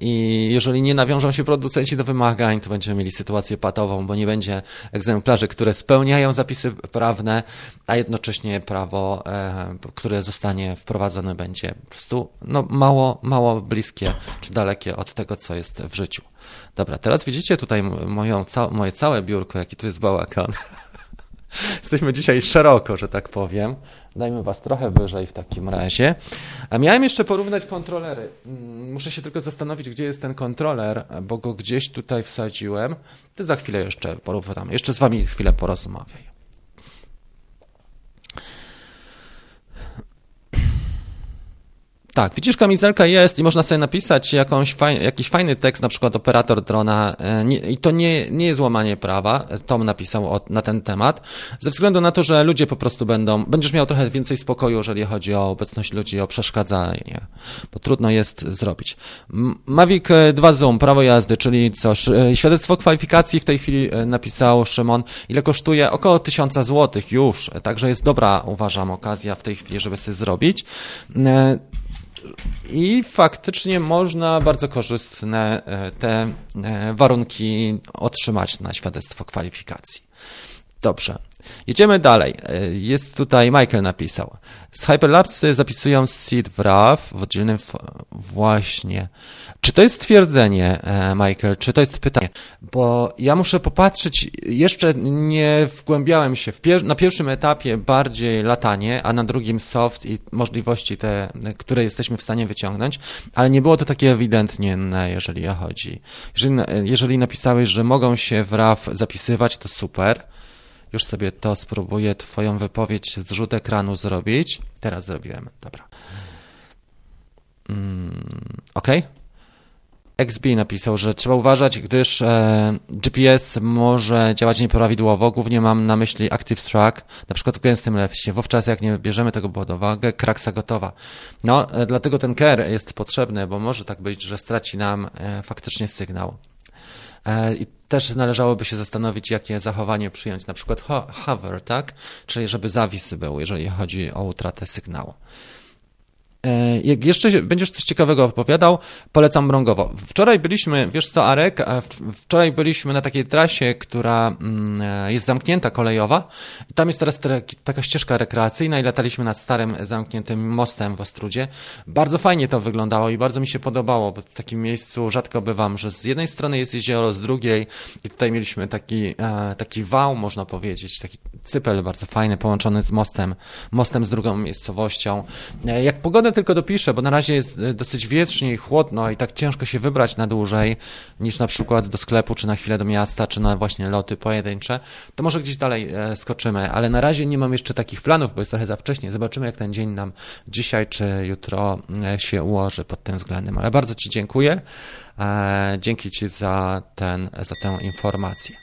I jeżeli nie nawiążą się producenci do wymagań, to będziemy mieli sytuację patową, bo nie będzie egzemplarzy, które spełniają zapisy prawne, a jednocześnie prawo, e, które zostanie wprowadzone, będzie po prostu no, mało, mało bliskie czy dalekie od tego, co jest w życiu. Dobra, teraz widzicie tutaj moją, moje całe biurko, jaki tu jest bałakan. Jesteśmy dzisiaj szeroko, że tak powiem. Dajmy Was trochę wyżej w takim razie. A miałem jeszcze porównać kontrolery. Mm, muszę się tylko zastanowić, gdzie jest ten kontroler, bo go gdzieś tutaj wsadziłem. Ty za chwilę jeszcze porównam. Jeszcze z Wami chwilę porozmawiaj. Tak, widzisz, kamizelka jest i można sobie napisać jakąś faj, jakiś fajny tekst, na przykład operator drona e, nie, i to nie, nie jest łamanie prawa, Tom napisał o, na ten temat, ze względu na to, że ludzie po prostu będą, będziesz miał trochę więcej spokoju, jeżeli chodzi o obecność ludzi, o przeszkadzanie, bo trudno jest zrobić. Mavic 2 e, Zoom, prawo jazdy, czyli co, e, świadectwo kwalifikacji w tej chwili napisał Szymon, ile kosztuje? Około 1000 zł już, także jest dobra, uważam, okazja w tej chwili, żeby sobie zrobić. I faktycznie można bardzo korzystne e, te e, warunki otrzymać na świadectwo kwalifikacji. Dobrze. Jedziemy dalej. E, jest tutaj Michael napisał. Z Hyperlapsy zapisują seed w RAW w oddzielnym właśnie. Czy to jest stwierdzenie, e, Michael, czy to jest pytanie? Bo ja muszę popatrzeć, jeszcze nie wgłębiałem się pier na pierwszym etapie bardziej latanie, a na drugim soft i możliwości te, które jesteśmy w stanie wyciągnąć, ale nie było to takie ewidentnie, jeżeli chodzi. Jeżeli, jeżeli napisałeś, że mogą się w RAW zapisywać, to super. Już sobie to spróbuję Twoją wypowiedź z rzut ekranu zrobić. Teraz zrobiłem, dobra. Mm, ok. XB napisał, że trzeba uważać, gdyż e, GPS może działać nieprawidłowo. Głównie mam na myśli Active Track, na przykład w gęstym lesie. Wówczas jak nie bierzemy tego pod uwagę, kraksa gotowa. No, e, dlatego ten care jest potrzebny, bo może tak być, że straci nam e, faktycznie sygnał. E, I też należałoby się zastanowić, jakie zachowanie przyjąć, na przykład hover, tak? Czyli żeby zawis był, jeżeli chodzi o utratę sygnału. E, jak jeszcze będziesz coś ciekawego opowiadał, polecam Brągowo. Wczoraj byliśmy, wiesz co, Arek, wczoraj byliśmy na takiej trasie, która mm, e, jest zamknięta kolejowa. Tam jest teraz taka ścieżka rekreacyjna i lataliśmy nad starym zamkniętym mostem w Ostrudzie. Bardzo fajnie to wyglądało i bardzo mi się podobało, bo w takim miejscu rzadko bywam, że z jednej strony jest jezioro, z drugiej i tutaj mieliśmy taki, e, taki wał, można powiedzieć, taki cypel bardzo fajny, połączony z mostem, mostem z drugą miejscowością. Jak pogodę tylko dopiszę, bo na razie jest e, dosyć wiecznie i chłodno i tak ciężko się wybrać na dłużej niż na przykład do sklepu, czy na chwilę do miasta, czy na właśnie loty pojedyncze, to może gdzieś dalej e, skoczymy, ale na razie nie mam jeszcze takich planów, bo jest trochę za wcześnie. Zobaczymy, jak ten dzień nam dzisiaj czy jutro e, się ułoży pod tym względem. Ale bardzo Ci dziękuję. Dzięki Ci za, ten, za tę informację.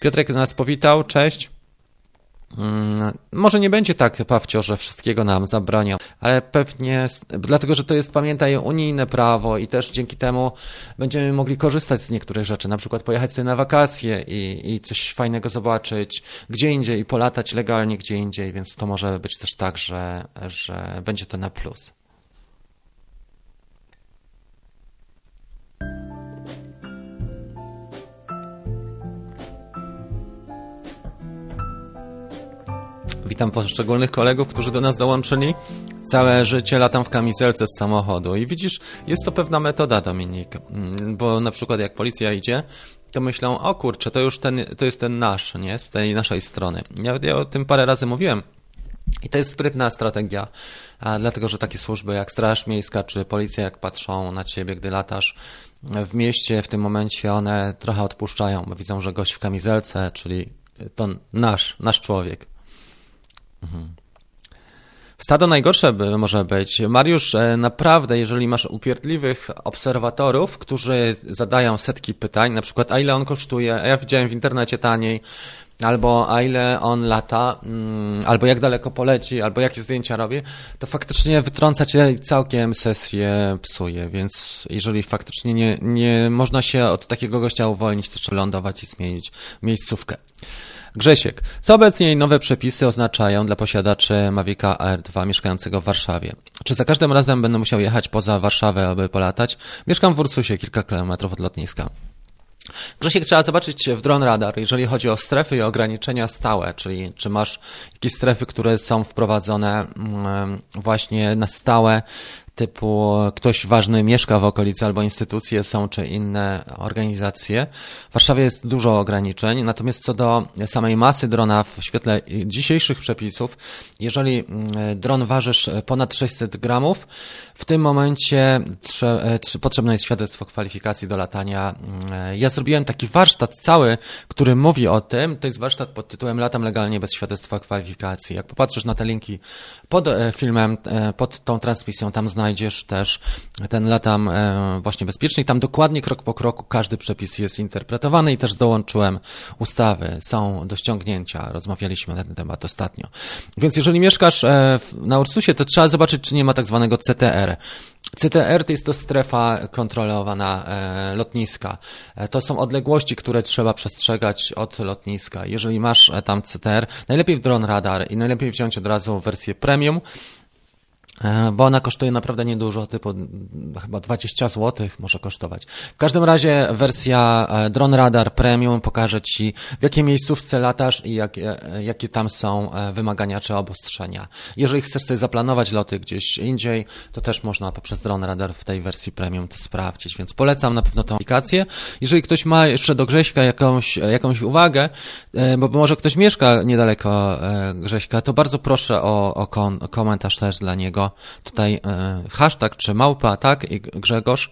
Piotrek nas powitał, cześć. Mm, może nie będzie tak, Pawcio, że wszystkiego nam zabronią, ale pewnie, dlatego że to jest, pamiętaj, unijne prawo i też dzięki temu będziemy mogli korzystać z niektórych rzeczy, na przykład pojechać sobie na wakacje i, i coś fajnego zobaczyć gdzie indziej i polatać legalnie gdzie indziej, więc to może być też tak, że, że będzie to na plus. Witam poszczególnych kolegów, którzy do nas dołączyli. Całe życie latam w kamizelce z samochodu i widzisz, jest to pewna metoda, Dominik, mm, bo na przykład jak policja idzie, to myślą, o kurczę, to już ten, to jest ten nasz, nie, z tej naszej strony. Ja, ja o tym parę razy mówiłem. I to jest sprytna strategia, dlatego że takie służby jak Straż Miejska czy Policja, jak patrzą na ciebie, gdy latasz w mieście, w tym momencie one trochę odpuszczają, bo widzą, że gość w kamizelce, czyli to nasz, nasz człowiek. Stado najgorsze by, może być. Mariusz, e, naprawdę, jeżeli masz upierdliwych obserwatorów, którzy zadają setki pytań, na przykład a ile on kosztuje, a ja widziałem w internecie taniej, albo a ile on lata, mm, albo jak daleko poleci, albo jakie zdjęcia robi, to faktycznie wytrąca cię całkiem sesję psuje, więc jeżeli faktycznie nie, nie można się od takiego gościa uwolnić, to trzeba lądować i zmienić miejscówkę. Grzesiek. Co obecnie nowe przepisy oznaczają dla posiadaczy Mavica R2 mieszkającego w Warszawie? Czy za każdym razem będę musiał jechać poza Warszawę, aby polatać? Mieszkam w Ursusie, kilka kilometrów od lotniska. Grzesiek, trzeba zobaczyć w Drone Radar, jeżeli chodzi o strefy i ograniczenia stałe, czyli czy masz jakieś strefy, które są wprowadzone mm, właśnie na stałe, typu ktoś ważny mieszka w okolicy albo instytucje są, czy inne organizacje. W Warszawie jest dużo ograniczeń, natomiast co do samej masy drona w świetle dzisiejszych przepisów, jeżeli mm, dron ważysz ponad 600 gramów, w tym momencie e, potrzebne jest świadectwo kwalifikacji do latania. Mm, ja zrobiłem taki warsztat cały, który mówi o tym. To jest warsztat pod tytułem Latam legalnie bez świadectwa kwalifikacji. Jak popatrzysz na te linki pod e, filmem, e, pod tą transmisją, tam znajdziesz też ten latam właśnie bezpieczny. Tam dokładnie krok po kroku każdy przepis jest interpretowany i też dołączyłem ustawy. Są do ściągnięcia. Rozmawialiśmy na ten temat ostatnio. Więc jeżeli mieszkasz na Ursusie, to trzeba zobaczyć, czy nie ma tak zwanego CTR CTR. To jest to strefa kontrolowana e, lotniska. E, to są odległości, które trzeba przestrzegać od lotniska. Jeżeli masz e, tam CTR, najlepiej w Drone Radar i najlepiej wziąć od razu wersję premium, E, bo ona kosztuje naprawdę niedużo, typu chyba 20 zł może kosztować. W każdym razie wersja e, Drone Radar Premium pokaże Ci, w jakiej miejscówce latasz i jakie, jakie tam są e, wymagania czy obostrzenia. Jeżeli chcesz sobie zaplanować loty gdzieś indziej, to też można poprzez Drone Radar w tej wersji Premium to sprawdzić, więc polecam na pewno tę aplikację. Jeżeli ktoś ma jeszcze do Grześka jakąś, jakąś uwagę, bo może ktoś mieszka niedaleko Grześka, to bardzo proszę o, o, kon, o komentarz też dla niego tutaj e, hashtag czy małpa, tak, i Grzegorz,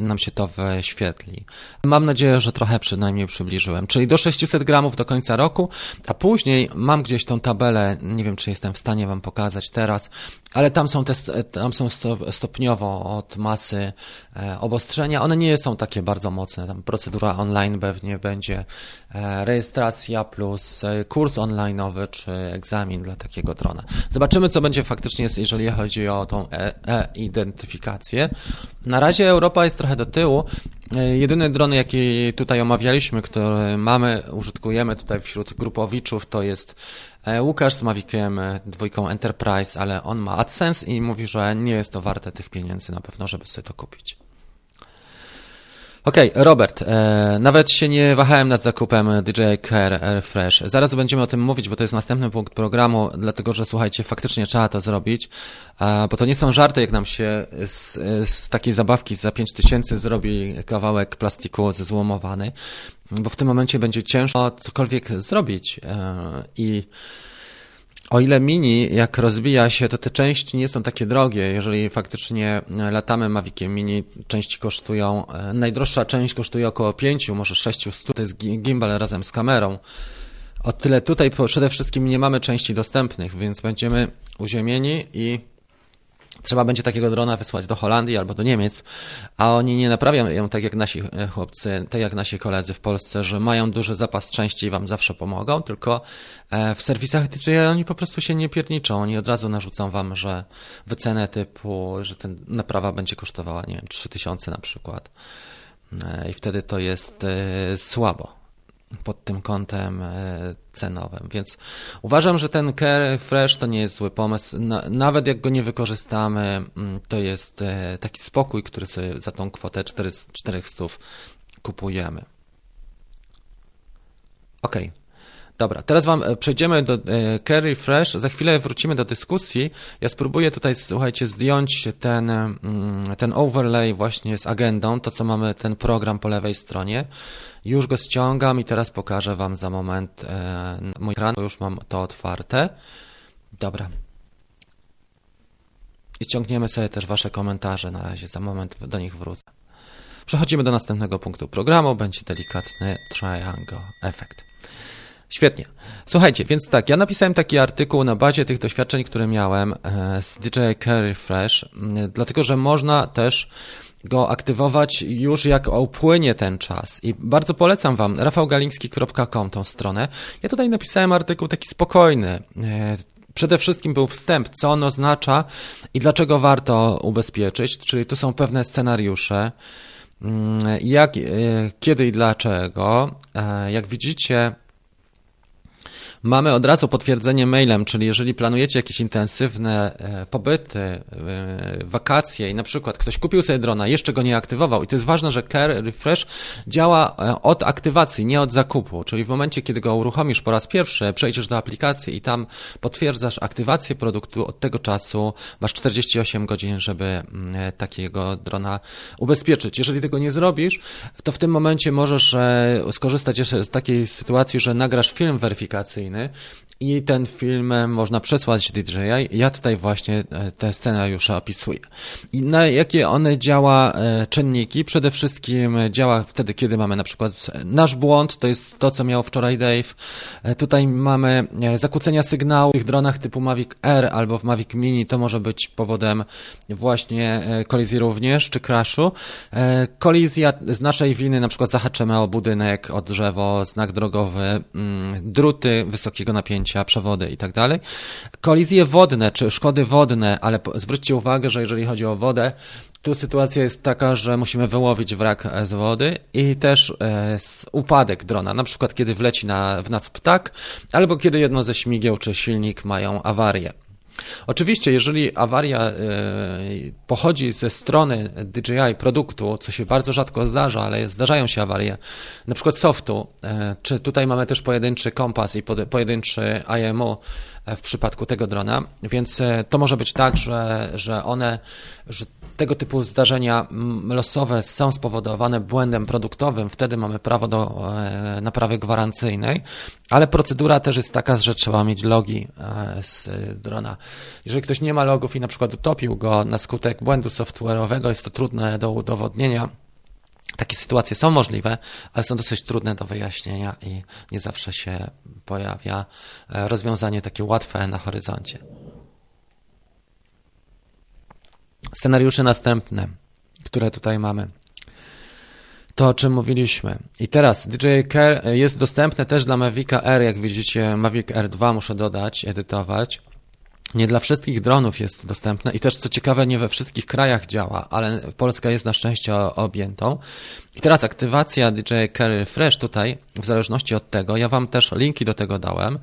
nam się to wyświetli. Mam nadzieję, że trochę przynajmniej przybliżyłem. Czyli do 600 gramów do końca roku, a później mam gdzieś tą tabelę, nie wiem czy jestem w stanie Wam pokazać teraz, ale tam są, te, tam są stopniowo od masy e, obostrzenia. One nie są takie bardzo mocne. Tam procedura online pewnie będzie e, rejestracja plus e, kurs online'owy czy egzamin dla takiego drona. Zobaczymy, co będzie faktycznie, jeżeli chodzi o tą e-identyfikację. Na razie Europa jest trochę do tyłu. Jedyne drony, jakie tutaj omawialiśmy, które mamy, użytkujemy tutaj wśród grupowiczów, to jest E, Łukasz z Maviciem dwójką Enterprise, ale on ma AdSense i mówi, że nie jest to warte tych pieniędzy na pewno, żeby sobie to kupić. Okej, okay, Robert, e, nawet się nie wahałem nad zakupem DJI Care Refresh. Zaraz będziemy o tym mówić, bo to jest następny punkt programu, dlatego że słuchajcie, faktycznie trzeba to zrobić, e, bo to nie są żarty, jak nam się z, z takiej zabawki za 5000 zrobi kawałek plastiku zezłomowany, bo w tym momencie będzie ciężko cokolwiek zrobić e, i o ile mini, jak rozwija się, to te części nie są takie drogie. Jeżeli faktycznie latamy Maviciem Mini, części kosztują, e, najdroższa część kosztuje około 5, może 600, to jest gimbal razem z kamerą. O tyle tutaj przede wszystkim nie mamy części dostępnych, więc będziemy uziemieni i Trzeba będzie takiego drona wysłać do Holandii albo do Niemiec, a oni nie naprawiają ją tak jak nasi e, chłopcy, tak jak nasi koledzy w Polsce, że mają duży zapas części i wam zawsze pomogą, tylko e, w serwisach DJI oni po prostu się nie pierniczą. Oni od razu narzucą wam, że wycenę typu, że ten naprawa będzie kosztowała, nie wiem, 3000 na przykład. E, I wtedy to jest słabo pod tym kątem e, cenowym. Więc uważam, że ten Care Fresh to nie jest zły pomysł. Nawet jak go nie wykorzystamy, mm, to jest e, taki spokój, który sobie za tą kwotę 400 kupujemy. Ok. Dobra, teraz wam e, przejdziemy do Carry Fresh. Za chwilę wrócimy do dyskusji. Ja spróbuję tutaj, słuchajcie, zdjąć ten, mm, ten overlay właśnie z agendą, to co mamy ten program po lewej stronie. Już go ściągam i teraz pokażę Wam za moment e, mój ekran, bo już mam to otwarte. Dobra. I ściągniemy sobie też Wasze komentarze na razie, za moment do nich wrócę. Przechodzimy do następnego punktu programu, będzie delikatny triangle efekt. Świetnie. Słuchajcie, więc tak, ja napisałem taki artykuł na bazie tych doświadczeń, które miałem e, z DJI Carry Fresh, dlatego że można też go aktywować już jak upłynie ten czas. I bardzo polecam Wam rafałgaliński.com tą stronę. Ja tutaj napisałem artykuł taki spokojny. E, przede wszystkim był wstęp, co on oznacza i dlaczego warto ubezpieczyć, czyli tu są pewne scenariusze, jak, e, kiedy i dlaczego. Jak widzicie, Mamy od razu potwierdzenie mailem, czyli jeżeli planujecie jakieś intensywne e, pobyty, e, wakacje i na przykład ktoś kupił sobie drona, jeszcze go nie aktywował i to jest ważne, że Care Refresh działa e, od aktywacji, nie od zakupu, czyli w momencie, kiedy go uruchomisz po raz pierwszy, przejdziesz do aplikacji i tam potwierdzasz aktywację produktu, od tego czasu masz 48 godzin, żeby mm, takiego drona ubezpieczyć. Jeżeli tego nie zrobisz, to w tym momencie możesz skorzystać jeszcze z takiej sytuacji, że nagrasz film weryfikacyjny, Ne? I ten film można przesłać DJI. Ja tutaj właśnie e, te scenariusze opisuję. I na jakie one działa e, czynniki? Przede wszystkim działa wtedy, kiedy mamy na przykład nasz błąd, to jest to, co miał wczoraj Dave. E, tutaj mamy zakłócenia sygnału w tych dronach typu Mavic Air albo w Mavic Mini, to może być powodem właśnie kolizji również, czy crashu. Kolizja z naszej winy, na przykład zahaczymy o budynek, o drzewo, znak drogowy, mm, druty wysokiego napięcia, przewody i tak. Kolizje wodne czy szkody wodne, ale zwróćcie uwagę, że jeżeli chodzi o wodę, tu sytuacja jest taka, że musimy wyłowić wrak z wody i też e, upadek drona, na przykład kiedy wleci na, w nas ptak, albo kiedy jedno ze śmigieł czy silnik mają awarię. Oczywiście, jeżeli awaria e, pochodzi ze strony DJI produktu, co się bardzo rzadko zdarza, ale zdarzają się awarie, na przykład softu, e, czy tutaj mamy też pojedynczy kompas i pojedynczy IMO e, w przypadku tego drona, więc to może być tak, że, że one, że tego typu zdarzenia losowe są spowodowane błędem produktowym, wtedy mamy prawo do naprawy gwarancyjnej, ale procedura też jest taka, że trzeba mieć logi z drona. Jeżeli ktoś nie ma logów i na przykład utopił go na skutek błędu software'owego, jest to trudne do udowodnienia. Takie sytuacje są możliwe, ale są dosyć trudne do wyjaśnienia i nie zawsze się pojawia e, rozwiązanie takie łatwe na horyzoncie. Scenariusze następne, które tutaj mamy. To, o czym mówiliśmy. I teraz DJI Care jest dostępne też dla Mavic Air, jak widzicie, Mavic Air 2 muszę dodać, edytować. nie dla wszystkich dronów jest dostępne i też co ciekawe nie we wszystkich krajach działa, ale Polska jest na szczęście objętą. I teraz aktywacja DJI Carry Fresh tutaj, w zależności od tego, ja Wam też linki do tego dałem.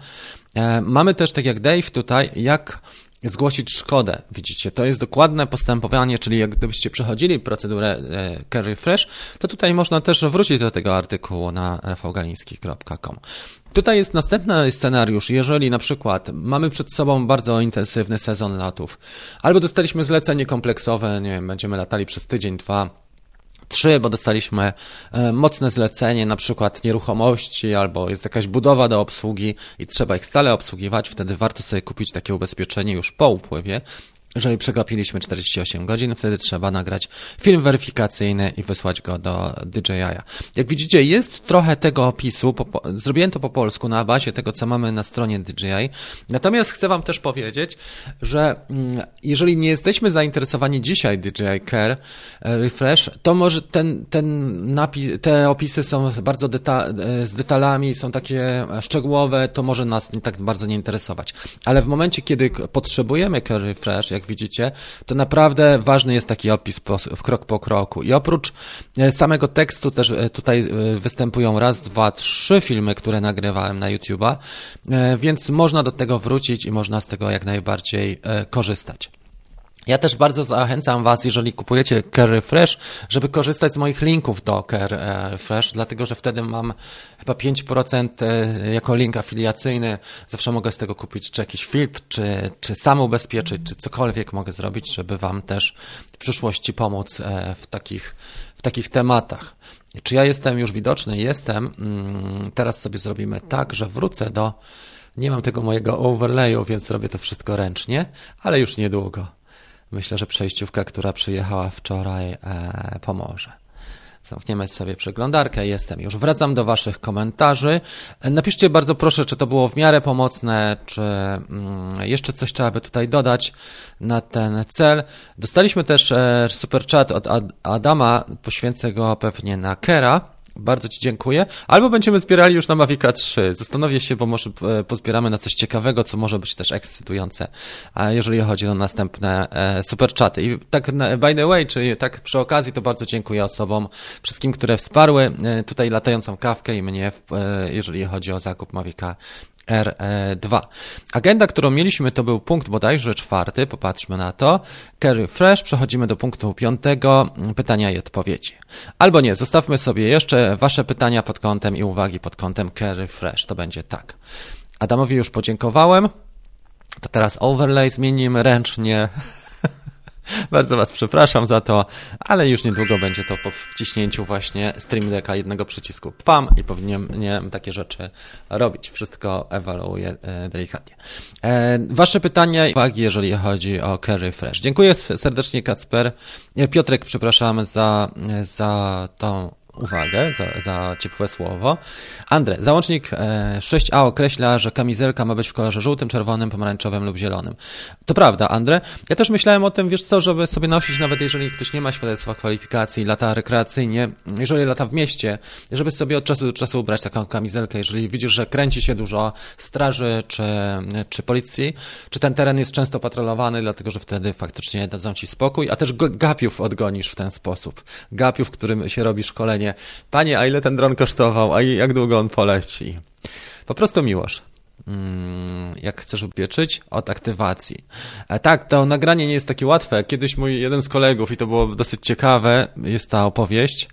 E, mamy też, tak jak Dave tutaj, jak zgłosić szkodę. Widzicie, to jest dokładne postępowanie, czyli jak gdybyście przechodzili procedurę e, Carry Fresh, to tutaj można też wrócić do tego artykułu na rafałgaliński.com. Tutaj jest następny scenariusz, jeżeli na przykład mamy przed sobą bardzo intensywny sezon latów, albo dostaliśmy zlecenie kompleksowe, nie wiem, będziemy latali przez tydzień, dwa, Trzy, bo dostaliśmy e, mocne zlecenie, na przykład nieruchomości, albo jest jakaś budowa do obsługi i trzeba ich stale obsługiwać, wtedy warto sobie kupić takie ubezpieczenie już po upływie jeżeli przegapiliśmy 48 godzin, wtedy trzeba nagrać film weryfikacyjny i wysłać go do DJI. Jak widzicie, jest trochę tego opisu. Po, zrobiłem to po polsku na bazie tego, co mamy na stronie DJI. Natomiast chcę Wam też powiedzieć, że mm, jeżeli nie jesteśmy zainteresowani dzisiaj DJI Care e, Refresh, to może ten, ten napis, te opisy są bardzo deta e, z detalami, są takie szczegółowe, to może nas nie tak bardzo nie interesować. Ale w momencie, kiedy potrzebujemy Care Refresh, jak widzicie, to naprawdę ważny jest taki opis po, krok po kroku. I oprócz e, samego tekstu też e, tutaj e, występują raz, dwa, trzy filmy, które nagrywałem na YouTube'a, więc można do tego wrócić i można z tego jak najbardziej korzystać. Ja też bardzo zachęcam Was, jeżeli kupujecie Care Fresh, żeby korzystać z moich linków do Care e, Fresh, dlatego że wtedy mam chyba 5% e, jako link afiliacyjny. Zawsze mogę z tego kupić czy jakiś filtr, czy, czy sam ubezpieczyć, czy cokolwiek mogę zrobić, żeby Wam też w przyszłości pomóc e, w takich, w takich tematach. Czy ja jestem już widoczny? Jestem. Mm, teraz sobie zrobimy tak, że wrócę do. Nie mam tego mojego overlayu, więc robię to wszystko ręcznie, ale już niedługo. Myślę, że przejściówka, która przyjechała wczoraj, e, pomoże. Zamkniemy sobie przeglądarkę, jestem już. Wracam do Waszych komentarzy. Napiszcie bardzo proszę, czy to było w miarę pomocne, czy mm, jeszcze coś trzeba by tutaj dodać na ten cel. Dostaliśmy też e, super chat od Adama, poświęcę go pewnie na Kera. Bardzo Ci dziękuję. Albo będziemy zbierali już na Mavica 3. Zastanowię się, bo może e, pozbieramy na coś ciekawego, co może być też ekscytujące, jeżeli chodzi o następne e, super czaty. I tak by the way, czyli tak przy okazji, to bardzo dziękuję osobom, wszystkim, które wsparły e, tutaj latającą kawkę i mnie, jeżeli chodzi o zakup Mavica R2. Agenda, którą mieliśmy, to był punkt bodajże czwarty, popatrzmy na to. Carry Fresh, przechodzimy do punktu piątego, pytania i odpowiedzi. Albo nie, zostawmy sobie jeszcze Wasze pytania pod kątem i uwagi pod kątem Carry Fresh. To będzie tak. Adamowi już podziękowałem. To teraz overlay zmienimy ręcznie. Bardzo Was przepraszam za to, ale już niedługo będzie to po wciśnięciu właśnie Stream Decka jednego przycisku PAM i powinienem takie rzeczy robić. Wszystko ewaluuję e, delikatnie. E, wasze pytania i uwagi, jeżeli chodzi o Carry Fresh. Dziękuję serdecznie Kacper. E, Piotrek, przepraszam za, za tą uwagę, za, za ciepłe słowo. Andre, załącznik 6a e, określa, że kamizelka ma być w kolorze żółtym, czerwonym, pomarańczowym lub zielonym. To prawda, Andre. Ja też myślałem o tym, wiesz co, żeby sobie nosić, nawet jeżeli ktoś nie ma świadectwa kwalifikacji, lata rekreacyjnie, jeżeli lata w mieście, żeby sobie od czasu do czasu ubrać taką kamizelkę, jeżeli widzisz, że kręci się dużo straży czy, czy policji, czy ten teren jest często patrolowany, dlatego że wtedy faktycznie dadzą ci spokój, a też gapiów odgonisz w ten sposób. Gapiów, którym się robi szkolenie panie, a ile ten dron kosztował, a jak długo on poleci? Po prostu miłość. Mm, jak chcesz ubieczyć? Od aktywacji. E, tak, to nagranie nie jest takie łatwe. Kiedyś mój jeden z kolegów, i to było dosyć ciekawe, jest ta opowieść,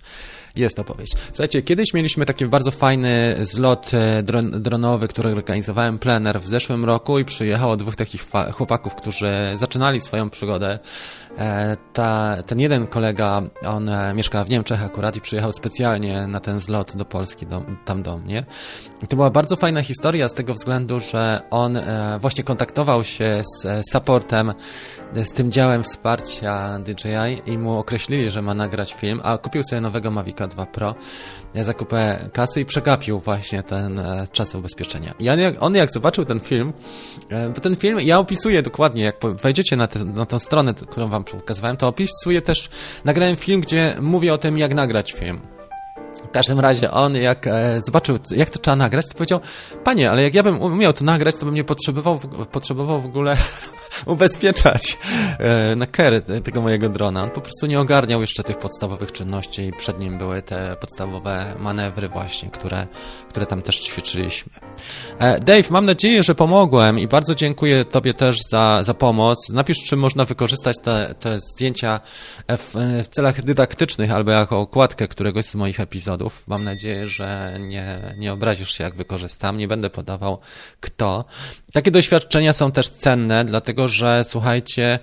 jest opowieść. Słuchajcie, kiedyś mieliśmy taki bardzo fajny zlot e, dron dronowy, który organizowałem plener w zeszłym roku i przyjechało dwóch takich chłopaków, którzy zaczynali swoją przygodę. E, ta, ten jeden kolega, on e, mieszka w Niemczech akurat i przyjechał specjalnie na ten zlot do Polski, do, tam do mnie. I to była bardzo fajna historia z tego względu, że on właśnie kontaktował się z supportem, z tym działem wsparcia DJI i mu określili, że ma nagrać film, a kupił sobie nowego Mavica 2 Pro zakupę kasy i przegapił właśnie ten e, czas ubezpieczenia. I on jak, on jak zobaczył ten film, e, bo ten film ja opisuję dokładnie, jak wejdziecie na, te, na stronę, którą wam pokazywałem, to opisuję też, nagrałem film, gdzie mówię o tym, jak nagrać film każdym razie on, jak e, zobaczył, jak to trzeba nagrać, to powiedział, panie, ale jak ja bym umiał to nagrać, to bym nie potrzebował, potrzebował w ogóle ubezpieczać e, na kery tego mojego drona. On po prostu nie ogarniał jeszcze tych podstawowych czynności i przed nim były te podstawowe manewry właśnie, które, które tam też ćwiczyliśmy. E, Dave, mam nadzieję, że pomogłem i bardzo dziękuję Tobie też za, za pomoc. Napisz, czy można wykorzystać te, te zdjęcia w, w celach dydaktycznych albo jako okładkę któregoś z moich epizodów. Mam nadzieję, że nie, nie obrazisz się, jak wykorzystam. Nie będę podawał kto. Takie doświadczenia są też cenne, dlatego że słuchajcie,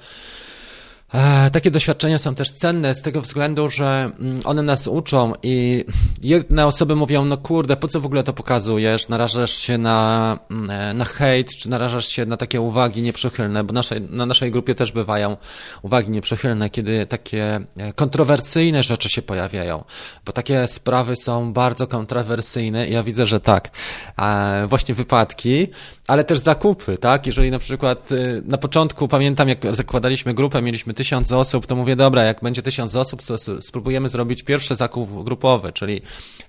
takie doświadczenia są też cenne z tego względu, że mm, one nas uczą i jedne osoby mówią, no kurde, po co w ogóle to pokazujesz? Narażasz się na, mm, e, na hejt, czy narażasz się na takie uwagi nieprzychylne, bo naszej, na naszej grupie też bywają uwagi nieprzychylne, kiedy takie e, kontrowersyjne rzeczy się pojawiają, bo takie sprawy są bardzo kontrowersyjne i ja widzę, że tak. Właśnie wypadki, ale też zakupy, tak? Jeżeli na przykład na początku pamiętam, jak zakładaliśmy grupę, mieliśmy tysiąc osób, to mówię, dobra, jak będzie tysiąc osób, to spróbujemy zrobić pierwszy zakup grupowy, czyli,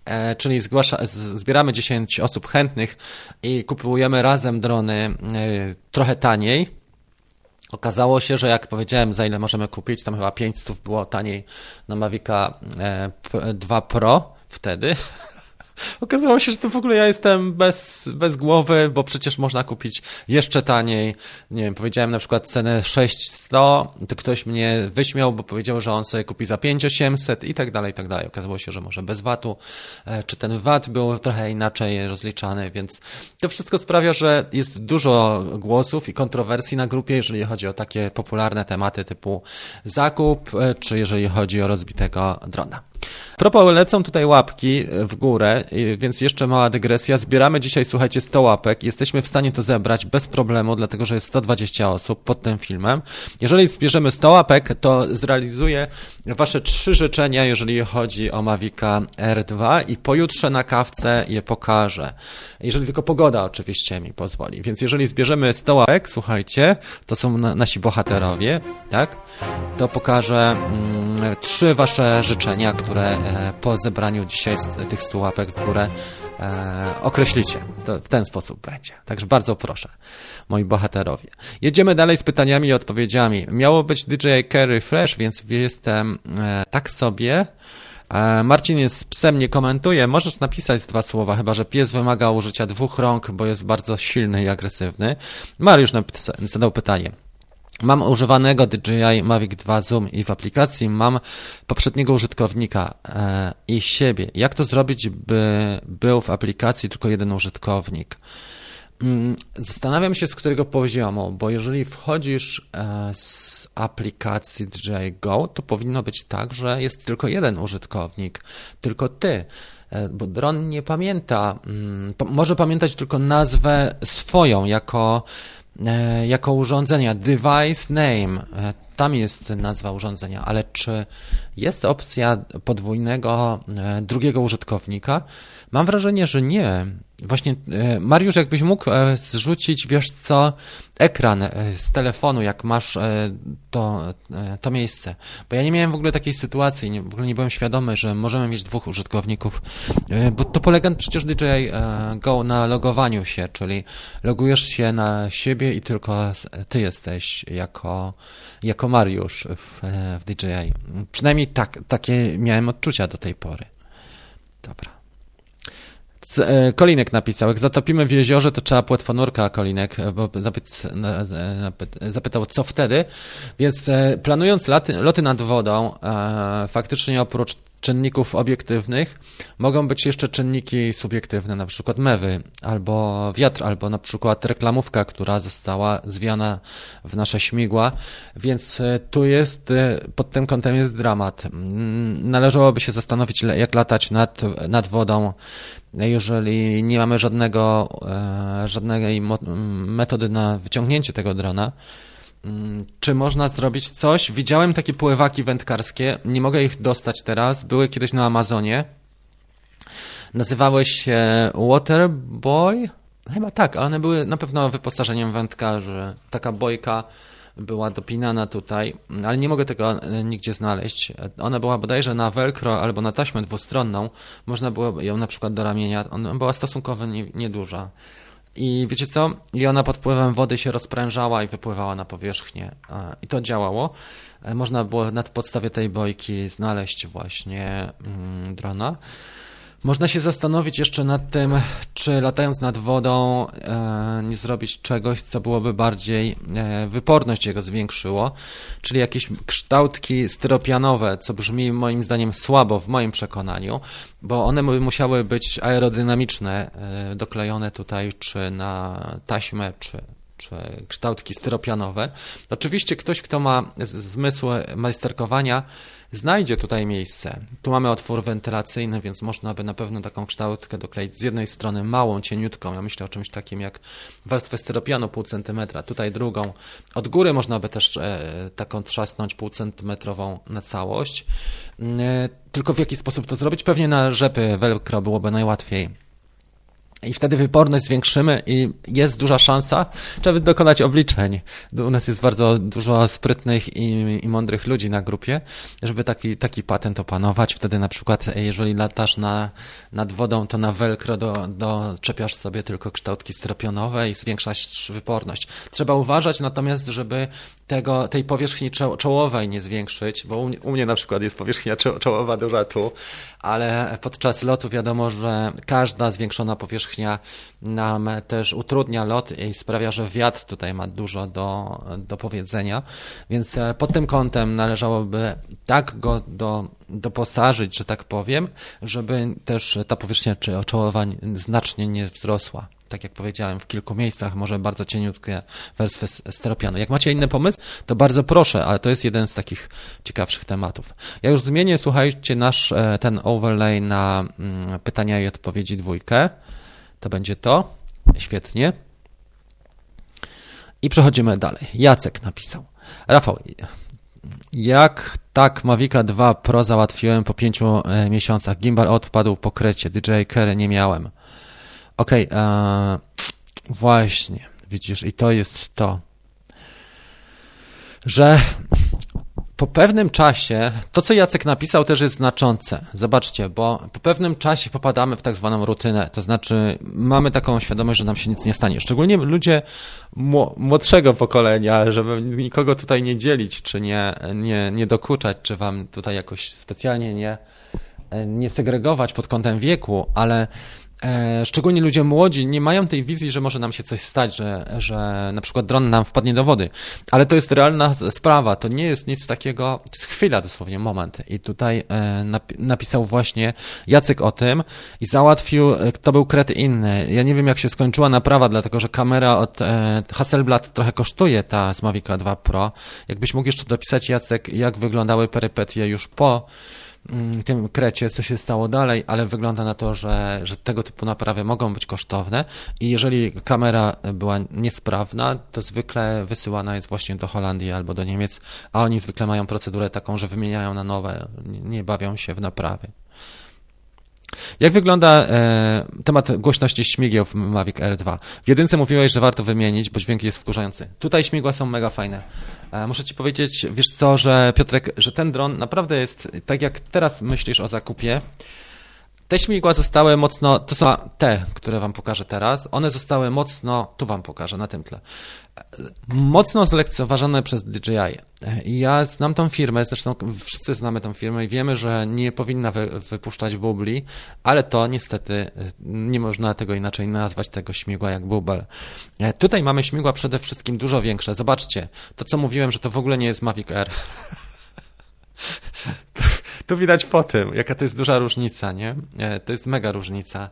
e, czyli zgłasza, zbieramy 10 osób chętnych i kupujemy razem drony e, trochę taniej. Okazało się, że jak powiedziałem, za ile możemy kupić, tam chyba 500 było taniej na Mavica e, 2 Pro wtedy. Okazało się, że to w ogóle ja jestem bez, bez głowy, bo przecież można kupić jeszcze taniej. Nie wiem, powiedziałem na przykład cenę 600, to ktoś mnie wyśmiał, bo powiedział, że on sobie kupi za 5800 i tak dalej, i tak dalej. Okazało się, że może bez VAT-u, e, czy ten VAT był trochę inaczej rozliczany, więc to wszystko sprawia, że jest dużo głosów i kontrowersji na grupie, jeżeli chodzi o takie popularne tematy typu zakup, e, czy jeżeli chodzi o rozbitego drona. Propos lecą tutaj łapki w górę, więc jeszcze mała dygresja. Zbieramy dzisiaj, słuchajcie, 100 łapek. Jesteśmy w stanie to zebrać bez problemu, dlatego że jest 120 osób pod tym filmem. Jeżeli zbierzemy 100 łapek, to zrealizuję wasze trzy życzenia, jeżeli chodzi o Mavica R2 i pojutrze na kawce je pokażę. Jeżeli tylko pogoda oczywiście mi pozwoli. Więc jeżeli zbierzemy 100 łapek, słuchajcie, to są nasi bohaterowie, tak? To pokażę mm, trzy wasze życzenia, które e, po zebraniu dzisiaj tych 100 łapek w górę e, określicie. To w ten sposób będzie. Także bardzo proszę, moi bohaterowie. Jedziemy dalej z pytaniami i odpowiedziami. Miało być DJ Kerry Fresh, więc jestem e, tak sobie. Marcin jest psem, nie komentuje. Możesz napisać dwa słowa, chyba że pies wymaga użycia dwóch rąk, bo jest bardzo silny i agresywny. Mariusz zadał pytanie. Mam używanego DJI Mavic 2 Zoom i w aplikacji mam poprzedniego użytkownika e, i siebie. Jak to zrobić, by był w aplikacji tylko jeden użytkownik? Mm, zastanawiam się, z którego poziomu, bo jeżeli wchodzisz e, z aplikacji DJI Go, to powinno być tak, że jest tylko jeden użytkownik, tylko ty e, bo dron nie pamięta, mm, może pamiętać tylko nazwę swoją jako jako urządzenia. Device name, e, tam jest nazwa urządzenia, ale czy jest opcja podwójnego e, drugiego użytkownika? Mam wrażenie, że nie. Właśnie, Mariusz, jakbyś mógł zrzucić, wiesz co, ekran z telefonu, jak masz to, to miejsce. Bo ja nie miałem w ogóle takiej sytuacji, w ogóle nie byłem świadomy, że możemy mieć dwóch użytkowników, bo to polega przecież DJI Go na logowaniu się, czyli logujesz się na siebie i tylko ty jesteś jako, jako Mariusz w, w DJI. Przynajmniej tak, takie miałem odczucia do tej pory. Dobra. E, Kolinek napisał, jak zatopimy w jeziorze, to trzeba płetwonurka, Kolinek, bo zapytał, co wtedy. Więc e, planując loty nad wodą, e, faktycznie oprócz czynników obiektywnych mogą być jeszcze czynniki subiektywne, na przykład mewy, albo wiatr, albo na przykład reklamówka, która została zwiana w nasze śmigła, więc tu jest, pod tym kątem jest dramat. Mm, należałoby się zastanowić, jak latać nad, nad wodą jeżeli nie mamy żadnego, e, żadnej metody na wyciągnięcie tego drona, czy można zrobić coś? Widziałem takie pływaki wędkarskie, nie mogę ich dostać teraz, były kiedyś na Amazonie. Nazywały się Waterboy? Chyba tak, one były na pewno wyposażeniem wędkarzy. Taka bojka była dopinana tutaj, ale nie mogę tego e, nigdzie znaleźć. Ona była bodajże na velcro albo na taśmę dwustronną. Można było ją na przykład do ramienia. Ona była stosunkowo nieduża. I wiecie co? I ona pod wpływem wody się rozprężała i wypływała na powierzchnię. I to działało. E, można było na podstawie tej bojki znaleźć właśnie mm, drona. Można się zastanowić jeszcze nad tym, czy latając nad wodą e, nie zrobić czegoś, co byłoby bardziej e, wyporność jego zwiększyło, czyli jakieś kształtki styropianowe, co brzmi moim zdaniem słabo w moim przekonaniu, bo one musiały być aerodynamiczne, e, doklejone tutaj czy na taśmę, czy, czy kształtki styropianowe. Oczywiście ktoś, kto ma zmysł majsterkowania, znajdzie tutaj miejsce. Tu mamy otwór wentylacyjny, więc można by na pewno taką kształtkę dokleić z jednej strony małą, cieniutką, ja myślę o czymś takim jak warstwę styropianu pół centymetra, tutaj drugą. Od góry można by też e, taką trzasnąć pół centymetrową na całość. E, tylko w jaki sposób to zrobić? Pewnie na rzepy velcro byłoby najłatwiej. I wtedy wyporność zwiększymy i jest duża szansa, żeby dokonać obliczeń. U nas jest bardzo dużo sprytnych i, i, mądrych ludzi na grupie, żeby taki, taki patent opanować. Wtedy na przykład, jeżeli latasz na, nad wodą, to na velcro do, do, czepiasz sobie tylko kształtki stropionowe i zwiększasz wyporność. Trzeba uważać natomiast, żeby tego, tej powierzchni czołowej nie zwiększyć, bo u, mnie na przykład jest powierzchnia czołowa duża tu, ale podczas lotu wiadomo, że każda zwiększona powierzchnia nam też utrudnia lot i sprawia, że wiatr tutaj ma dużo do, do powiedzenia, więc e, pod tym kątem należałoby tak go do, doposażyć, że tak powiem, żeby też ta powierzchnia czołowa znacznie nie wzrosła tak jak powiedziałem, w kilku miejscach, może bardzo cieniutkie wersje steropianu. Jak macie inny pomysł, to bardzo proszę, ale to jest jeden z takich ciekawszych tematów. Ja już zmienię, słuchajcie, nasz e, ten overlay na mm, pytania i odpowiedzi dwójkę. To będzie to. Świetnie. I przechodzimy dalej. Jacek napisał. Rafał, jak tak Mavica 2 Pro załatwiłem po pięciu e, miesiącach? Gimbal odpadł po krecie, DJI Carry nie miałem. Okej, okay, e, właśnie, widzisz, i to jest to, że po pewnym czasie, to co Jacek napisał też jest znaczące. Zobaczcie, bo po pewnym czasie popadamy w tak zwaną rutynę, to znaczy mamy taką świadomość, że nam się nic nie stanie. Szczególnie ludzie młodszego pokolenia, żeby nikogo tutaj nie dzielić, czy nie, nie, nie dokuczać, czy wam tutaj jakoś specjalnie nie, nie segregować pod kątem wieku, ale szczególnie ludzie młodzi nie mają tej wizji, że może nam się coś stać, że, że na przykład dron nam wpadnie do wody. Ale to jest realna sprawa, to nie jest nic takiego, to jest chwila dosłownie, moment. I tutaj e, napisał właśnie Jacek o tym i załatwił, e, to był kret inny. Ja nie wiem jak się skończyła naprawa, dlatego że kamera od Hasselblad trochę kosztuje ta z Mavic 2 Pro. Jakbyś mógł jeszcze dopisać Jacek, jak wyglądały perypetie już po tym krecie, co się stało dalej, ale wygląda na to, że, że tego typu naprawy mogą być kosztowne i jeżeli kamera była niesprawna, to zwykle wysyłana jest właśnie do Holandii albo do Niemiec, a oni zwykle mają procedurę taką, że wymieniają na nowe, nie bawią się w naprawy. Jak wygląda e, temat głośności śmigieł Mavic R2? W jedynce mówiłeś, że warto wymienić, bo dźwięk jest wkurzający. Tutaj śmigła są mega fajne. E, muszę ci powiedzieć, wiesz co, że Piotrek, że ten dron naprawdę jest, tak jak teraz myślisz o zakupie, te śmigła zostały mocno, to są te, które wam pokażę teraz, one zostały mocno, tu wam pokażę na tym tle, mocno zlekceważone przez DJI. Ja znam tą firmę, zresztą wszyscy znamy tą firmę i wiemy, że nie powinna wy, wypuszczać bubli, ale to niestety nie można tego inaczej nazwać, tego śmigła jak bubel. Tutaj mamy śmigła przede wszystkim dużo większe. Zobaczcie, to co mówiłem, że to w ogóle nie jest Mavic Air. Tu widać po tym, jaka to jest duża różnica, nie? E, to jest mega różnica.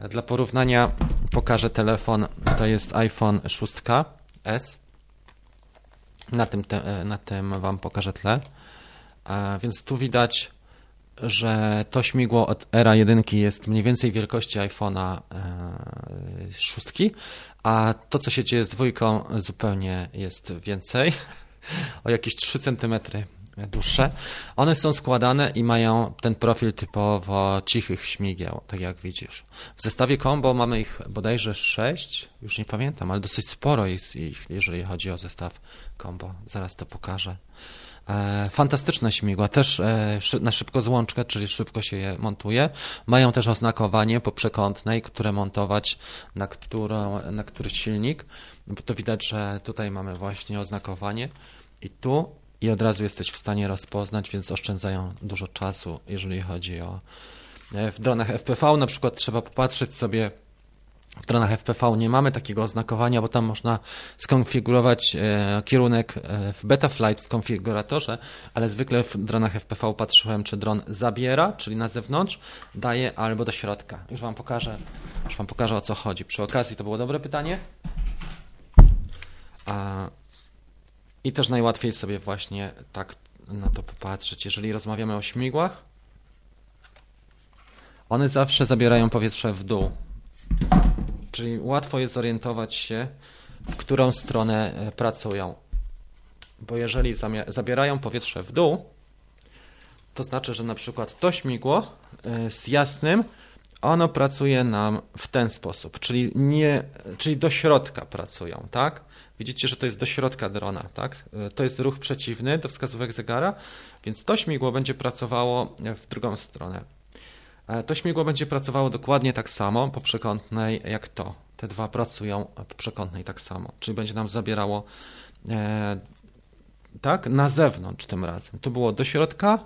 E, dla porównania pokażę telefon, to jest iPhone 6s. Na tym, te, e, na tym wam pokażę tle. Więc tu widać, że to śmigło od Era 1 jest mniej więcej wielkości iPhone'a 6, a to, co się dzieje z dwójką, zupełnie jest więcej. O jakieś 3 cm dłuższe. One są składane i mają ten profil typowo cichych śmigieł, tak jak widzisz. W zestawie combo mamy ich bodajże sześć, już nie pamiętam, ale dosyć sporo jest ich, jeżeli chodzi o zestaw combo. Zaraz to pokażę. E, fantastyczne śmigła, też e, na szybko złączkę, czyli szybko się je montuje. Mają też oznakowanie po przekątnej, które montować na, którą, na który silnik. Bo to widać, że tutaj mamy właśnie oznakowanie i tu i od razu jesteś w stanie rozpoznać, więc oszczędzają dużo czasu, jeżeli chodzi o. E, w dronach FPV na przykład trzeba popatrzeć sobie. W dronach FPV nie mamy takiego oznakowania, bo tam można skonfigurować e, kierunek e, w Betaflight w konfiguratorze, ale zwykle w dronach FPV patrzyłem, czy dron zabiera, czyli na zewnątrz, daje albo do środka. Już wam pokażę, już wam pokażę o co chodzi. Przy okazji to było dobre pytanie. A i też najłatwiej sobie właśnie tak na to popatrzeć. Jeżeli rozmawiamy o śmigłach, one zawsze zabierają powietrze w dół. Czyli łatwo jest zorientować się, w którą stronę e, pracują. Bo jeżeli zabierają powietrze w dół, to znaczy, że na przykład to śmigło e, z jasnym, ono pracuje nam w ten sposób, czyli, nie, czyli do środka pracują, tak? Widzicie, że to jest do środka drona, tak? To jest ruch przeciwny do wskazówek zegara, więc to śmigło będzie pracowało w drugą stronę. E, to śmigło będzie pracowało dokładnie tak samo po przekątnej jak to. Te dwa pracują po przekątnej tak samo, czyli będzie nam zabierało e, tak na zewnątrz tym razem. To było do środka,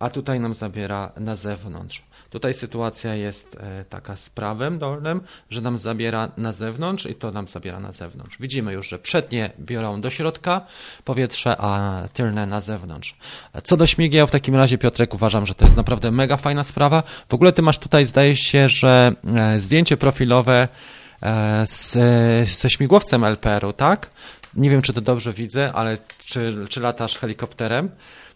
a tutaj nam zabiera na zewnątrz. Tutaj sytuacja jest e, taka z prawem dolnym, że nam zabiera na zewnątrz i to nam zabiera na zewnątrz. Widzimy już, że przednie biorą do środka powietrze, a tylne na zewnątrz. Co do śmigieł, w takim razie Piotrek uważam, że to jest naprawdę mega fajna sprawa. W ogóle ty masz tutaj, zdaje się, że e, zdjęcie profilowe e, z, ze śmigłowcem LPR-u, tak? Nie wiem, czy to dobrze widzę, ale czy, czy latasz helikopterem?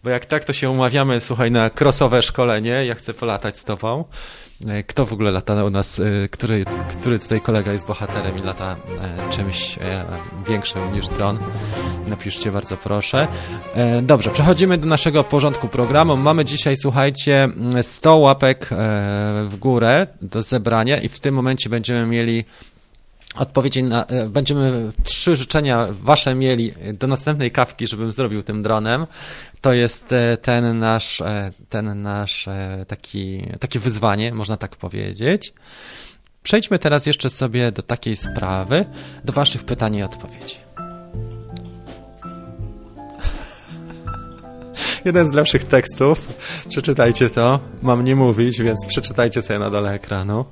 Bo jak tak, to się umawiamy, słuchaj, na crossowe szkolenie. Ja chcę polatać z tobą. E, kto w ogóle lata u nas, e, który, który tutaj kolega jest bohaterem i lata e, czymś większym niż dron? Napiszcie bardzo proszę. Dobrze, przechodzimy do naszego porządku programu. Mamy dzisiaj, słuchajcie, 100 łapek w górę do zebrania i w tym momencie będziemy mieli odpowiedzi na, e, będziemy trzy życzenia wasze mieli do następnej kawki, żebym zrobił tym dronem. To jest e, ten nasz, e, ten nasz taki, takie wyzwanie, można tak powiedzieć. Przejdźmy teraz jeszcze sobie do takiej sprawy, do waszych pytań i odpowiedzi. Jeden z lepszych tekstów. Przeczytajcie to. Mam nie mówić, więc przeczytajcie sobie na dole ekranu.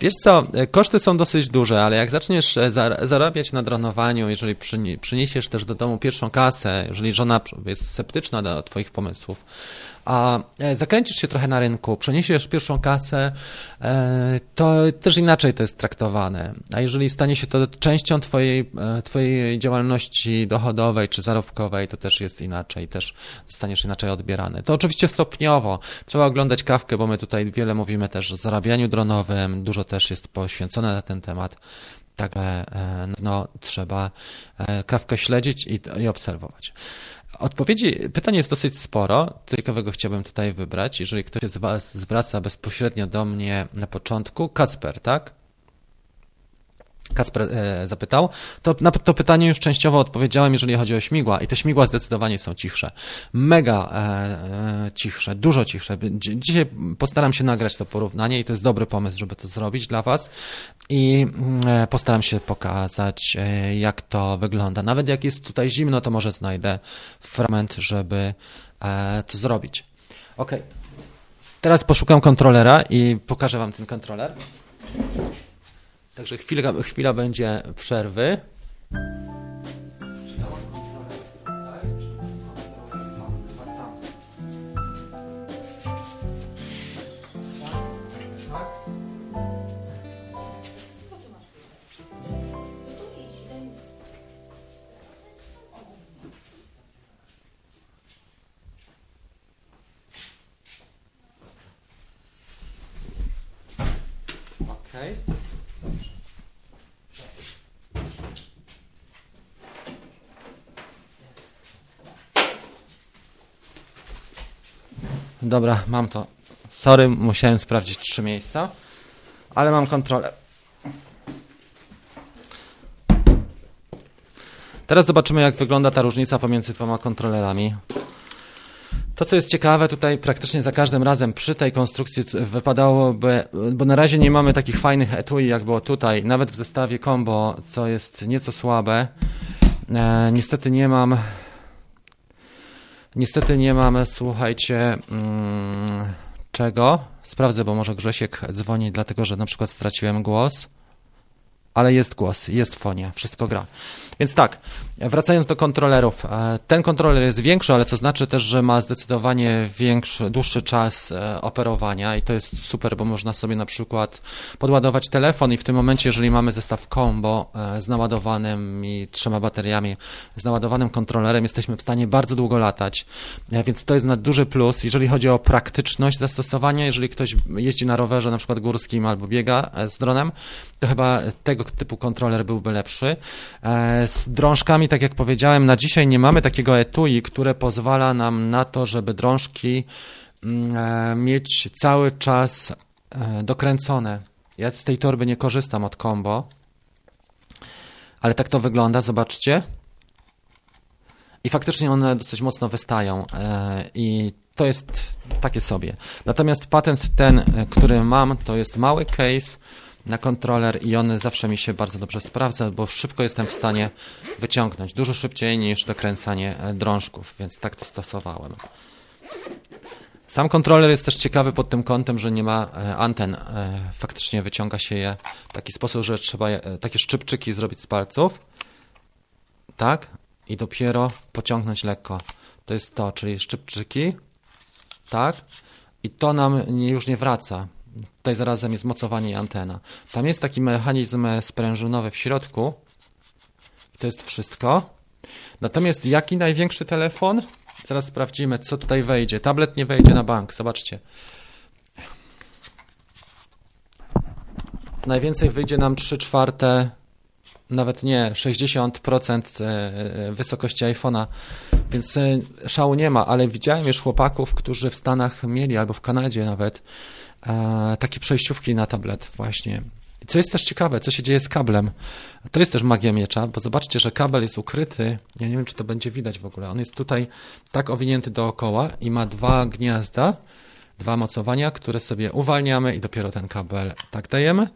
Wiesz co, e, koszty są dosyć duże, ale jak zaczniesz e, zarabiać na dronowaniu, jeżeli przyniesiesz też do domu pierwszą kasę, jeżeli żona jest sceptyczna do Twoich pomysłów, a e, zakręcisz się trochę na rynku, przeniesiesz pierwszą kasę, to też inaczej to jest traktowane. A jeżeli stanie się to częścią twojej, twojej działalności dochodowej czy zarobkowej, to też jest inaczej, też zostaniesz inaczej odbierany. To oczywiście stopniowo. Trzeba oglądać kawkę, bo my tutaj wiele mówimy też o zarabianiu dronowym, dużo też jest poświęcone na ten temat. Tak, no, trzeba e, kawkę śledzić i, i obserwować. Odpowiedzi, pytań jest dosyć sporo. Ciekawego chciałbym tutaj wybrać. Jeżeli ktoś z Was zwraca bezpośrednio do mnie na początku, Kacper, tak? Kacper e, zapytał, to na to pytanie już częściowo odpowiedziałem, jeżeli chodzi o śmigła i te śmigła zdecydowanie są cichsze. Mega e, e cichsze, dużo cichsze. Dzisiaj postaram się nagrać to porównanie i to jest dobry pomysł, żeby to zrobić dla Was i mm, e, postaram się pokazać, jak to wygląda. Nawet jak jest tutaj zimno, to może znajdę fragment, żeby to zrobić. Ok. Teraz poszukam kontrolera i pokażę Wam ten kontroler. Także chwila, chwila będzie przerwy. Dobra, mam to. Sorry, musiałem sprawdzić trzy miejsca, ale mam kontrolę. Teraz zobaczymy, jak wygląda ta różnica pomiędzy dwoma kontrolerami. To, co jest ciekawe, tutaj praktycznie za każdym razem przy tej konstrukcji wypadałoby, bo na razie nie mamy takich fajnych etui, jak było tutaj, nawet w zestawie combo, co jest nieco słabe. E, niestety nie mam, niestety nie mam, słuchajcie, mm, czego. Sprawdzę, bo może Grzesiek dzwoni, dlatego że na przykład straciłem głos ale jest głos, jest fonia, wszystko gra. Więc tak, wracając do kontrolerów. E, ten kontroler jest większy, ale co znaczy też, że ma zdecydowanie większy, dłuższy czas e, operowania i to jest super, bo można sobie na przykład podładować telefon i w tym momencie, jeżeli mamy zestaw combo e, z naładowanym i trzema bateriami, z naładowanym kontrolerem, jesteśmy w stanie bardzo długo latać, więc to jest na duży plus, jeżeli chodzi o praktyczność zastosowania, jeżeli ktoś jeździ na rowerze, na przykład górskim albo biega z dronem, to chyba tego typu kontroler byłby lepszy. E, z drążkami, tak jak powiedziałem, na dzisiaj nie mamy takiego etui, które pozwala nam na to, żeby drążki mm, e, mieć cały czas e, dokręcone. Ja z tej torby nie korzystam od combo, ale tak to wygląda, zobaczcie. I faktycznie one dosyć mocno wystają i to jest takie sobie. Natomiast patent ten, który mam, to jest mały case, na kontroler i on zawsze mi się bardzo dobrze sprawdza, bo szybko jestem w stanie wyciągnąć, dużo szybciej niż dokręcanie e, drążków, więc tak to stosowałem. Sam kontroler jest też ciekawy pod tym kątem, że nie ma e, anten. E, faktycznie wyciąga się je w taki sposób, że trzeba takie szczypczyki zrobić z palców. Tak? I dopiero pociągnąć lekko. To jest to, czyli szczypczyki. Tak? I to nam już nie wraca. Tutaj zarazem jest mocowanie i antena. Tam jest taki mechanizm sprężynowy w środku. To jest wszystko. Natomiast jaki największy telefon? Zaraz sprawdzimy, co tutaj wejdzie. Tablet nie wejdzie na bank, zobaczcie. Najwięcej wyjdzie nam 3 czwarte, nawet nie, 60% e, e, wysokości iPhone'a, więc e, szału nie ma, ale widziałem już chłopaków, którzy w Stanach mieli, albo w Kanadzie nawet, e, takie przejściówki na tablet właśnie. Co jest też ciekawe, co się dzieje z kablem. To jest też magia miecza, bo zobaczcie, że kabel jest ukryty. Ja nie wiem, czy to będzie widać w ogóle. On jest tutaj tak owinięty dookoła i ma dwa gniazda, dwa mocowania, które sobie uwalniamy i dopiero ten kabel tak dajemy.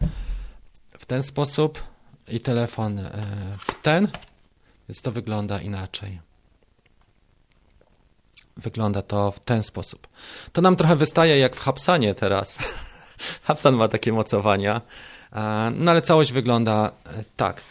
W ten sposób i telefon e, w ten, więc to wygląda inaczej. Wygląda to w ten sposób. To nam trochę wystaje jak w Hapsanie teraz. Hapsan ma takie mocowania, no ale całość wygląda e, tak.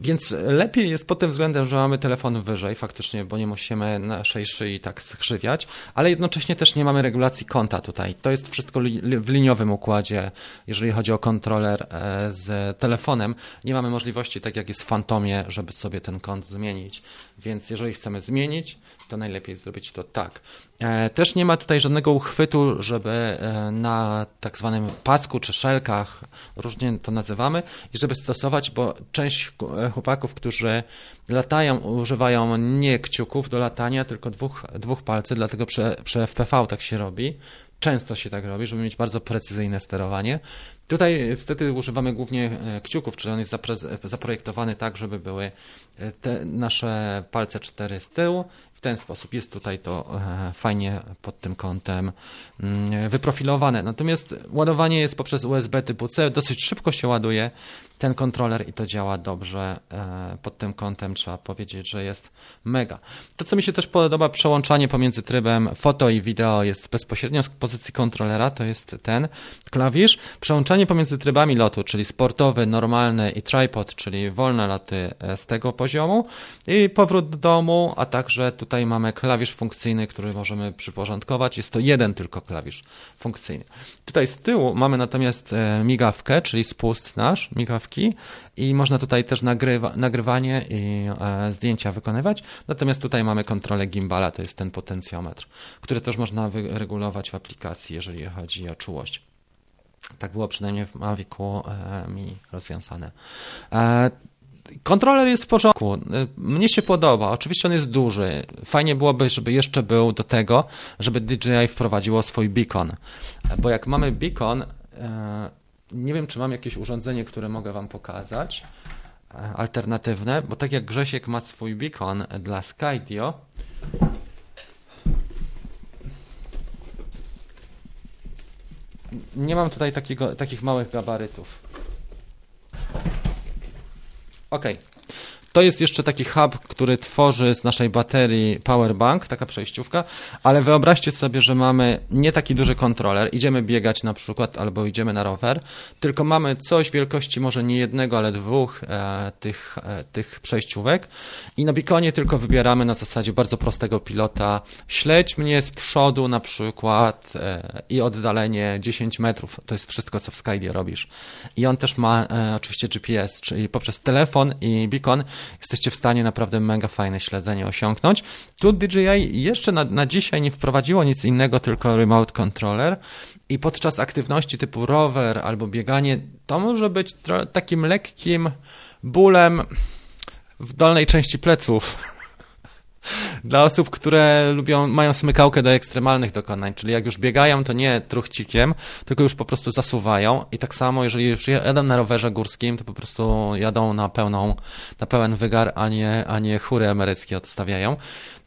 Więc lepiej jest pod tym względem, że mamy telefon wyżej faktycznie, bo nie musimy naszej szyi tak skrzywiać, ale jednocześnie też nie mamy regulacji kąta tutaj. To jest wszystko w liniowym układzie, jeżeli chodzi o kontroler e, z telefonem. Nie mamy możliwości, tak jak jest w Fantomie, żeby sobie ten kąt zmienić. Więc jeżeli chcemy zmienić, to najlepiej zrobić to tak. E, też nie ma tutaj żadnego uchwytu, żeby e, na tak zwanym pasku czy szelkach, różnie to nazywamy, i żeby stosować, bo część e, chłopaków, którzy latają, używają nie kciuków do latania, tylko dwóch, dwóch palców, dlatego przy, przy FPV tak się robi. Często się tak robi, żeby mieć bardzo precyzyjne sterowanie. Tutaj niestety używamy głównie kciuków, czyli on jest zaprojektowany tak, żeby były nasze palce cztery z tyłu w ten sposób jest tutaj to e, fajnie pod tym kątem mm, wyprofilowane. Natomiast ładowanie jest poprzez USB typu C, dosyć szybko się ładuje ten kontroler i to działa dobrze e, pod tym kątem, trzeba powiedzieć, że jest mega. To, co mi się też podoba, przełączanie pomiędzy trybem foto i wideo jest bezpośrednio z pozycji kontrolera, to jest ten klawisz. Przełączanie pomiędzy trybami lotu, czyli sportowy, normalny i tripod, czyli wolne loty e, z tego poziomu i powrót do domu, a także tutaj mamy klawisz funkcyjny, który możemy przyporządkować. Jest to jeden tylko klawisz funkcyjny. Tutaj z tyłu mamy natomiast e, migawkę, czyli spust nasz, migawkę i można tutaj też nagrywa, nagrywanie i e, zdjęcia wykonywać. Natomiast tutaj mamy kontrolę gimbala, to jest ten potencjometr, który też można wyregulować w aplikacji, jeżeli chodzi o czułość. Tak było przynajmniej w Mavicu e, mi rozwiązane. E, Kontroler jest w porządku. Mnie się podoba. Oczywiście on jest duży. Fajnie byłoby, żeby jeszcze był do tego, żeby DJI wprowadziło swój beacon. Bo jak mamy beacon, e, nie wiem, czy mam jakieś urządzenie, które mogę Wam pokazać, e, alternatywne, bo tak jak Grzesiek ma swój beacon dla Skydio, nie mam tutaj takiego, takich małych gabarytów. Ok. To jest jeszcze taki hub, który tworzy z naszej baterii powerbank, taka przejściówka, ale wyobraźcie sobie, że mamy nie taki duży kontroler, idziemy biegać na przykład albo idziemy na rower, tylko mamy coś wielkości może nie jednego, ale dwóch e, tych, e, tych przejściówek. I na bikonie tylko wybieramy na zasadzie bardzo prostego pilota. Śledź mnie z przodu na przykład e, i oddalenie 10 metrów, to jest wszystko co w Skydio robisz. I on też ma e, oczywiście GPS, czyli poprzez telefon i beacon jesteście w stanie naprawdę mega fajne śledzenie osiągnąć. Tu DJI jeszcze na, na dzisiaj nie wprowadziło nic innego, tylko remote controller i podczas aktywności typu rower albo bieganie to może być takim lekkim bólem w dolnej części pleców dla osób, które lubią, mają smykałkę do ekstremalnych dokonań, czyli jak już biegają, to nie truchcikiem, tylko już po prostu zasuwają i tak samo, jeżeli już jadą na rowerze górskim, to po prostu jadą na pełną, na pełen wygar, a nie, a nie chóry emeryckie odstawiają.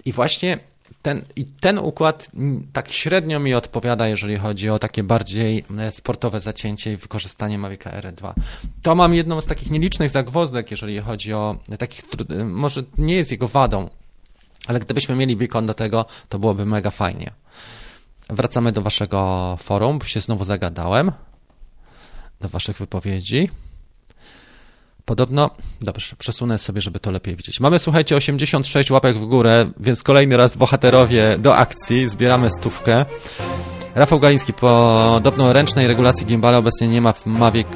I właśnie ten, i ten układ tak średnio mi odpowiada, jeżeli chodzi o takie bardziej e, sportowe zacięcie i wykorzystanie Mavic Air 2. To mam jedną z takich nielicznych zagwozdek, jeżeli chodzi o takich, może nie jest jego wadą, ale gdybyśmy mieli beacon do tego, to byłoby mega fajnie. Wracamy do waszego forum, bo się znowu zagadałem. Do waszych wypowiedzi. Podobno, dobrze, przesunę sobie, żeby to lepiej widzieć. Mamy, słuchajcie, 86 łapek w górę, więc kolejny raz bohaterowie do akcji. Zbieramy stówkę. Rafał Galiński, podobno ręcznej regulacji gimbala obecnie nie ma w Mavic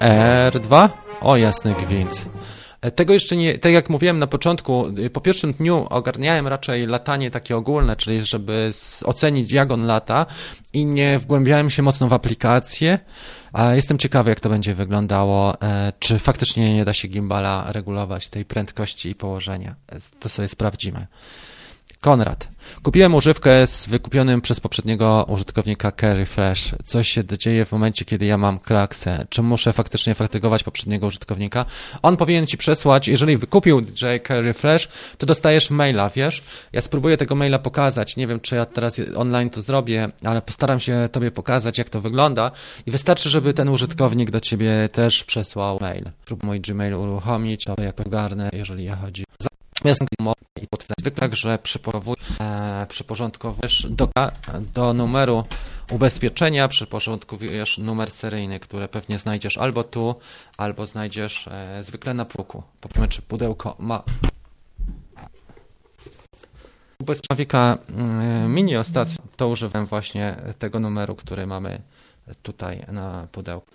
R2. O, jasny gwint. E, tego jeszcze nie, tak jak mówiłem na początku, y, po pierwszym dniu ogarniałem raczej latanie takie ogólne, czyli żeby ocenić jak on lata i nie wgłębiałem się mocno w aplikację. Jestem ciekawy, jak to będzie wyglądało, e, czy faktycznie nie da się gimbala regulować tej prędkości i położenia. E, to sobie sprawdzimy. Konrad. Kupiłem używkę z wykupionym przez poprzedniego użytkownika Carry Fresh. Coś się dzieje w momencie, kiedy ja mam kraksę. Czy muszę faktycznie faktygować poprzedniego użytkownika? On powinien ci przesłać, jeżeli wykupił DJ Carry Fresh, to dostajesz maila, wiesz? Ja spróbuję tego maila pokazać. Nie wiem, czy ja teraz online to zrobię, ale postaram się tobie pokazać, jak to wygląda i wystarczy, żeby ten użytkownik do ciebie też przesłał mail. Próbuję mój Gmail uruchomić, to jako garnę, jeżeli chodzi Natomiast i zwykle, że e, przyporządkowujesz do, do numeru ubezpieczenia, przyporządkowujesz numer seryjny, który pewnie znajdziesz albo tu, albo znajdziesz e, zwykle na puku. Powiedzmy, czy pudełko ma ubezpieczenia mm, mini ostatnio, to używałem właśnie tego numeru, który mamy tutaj na pudełku.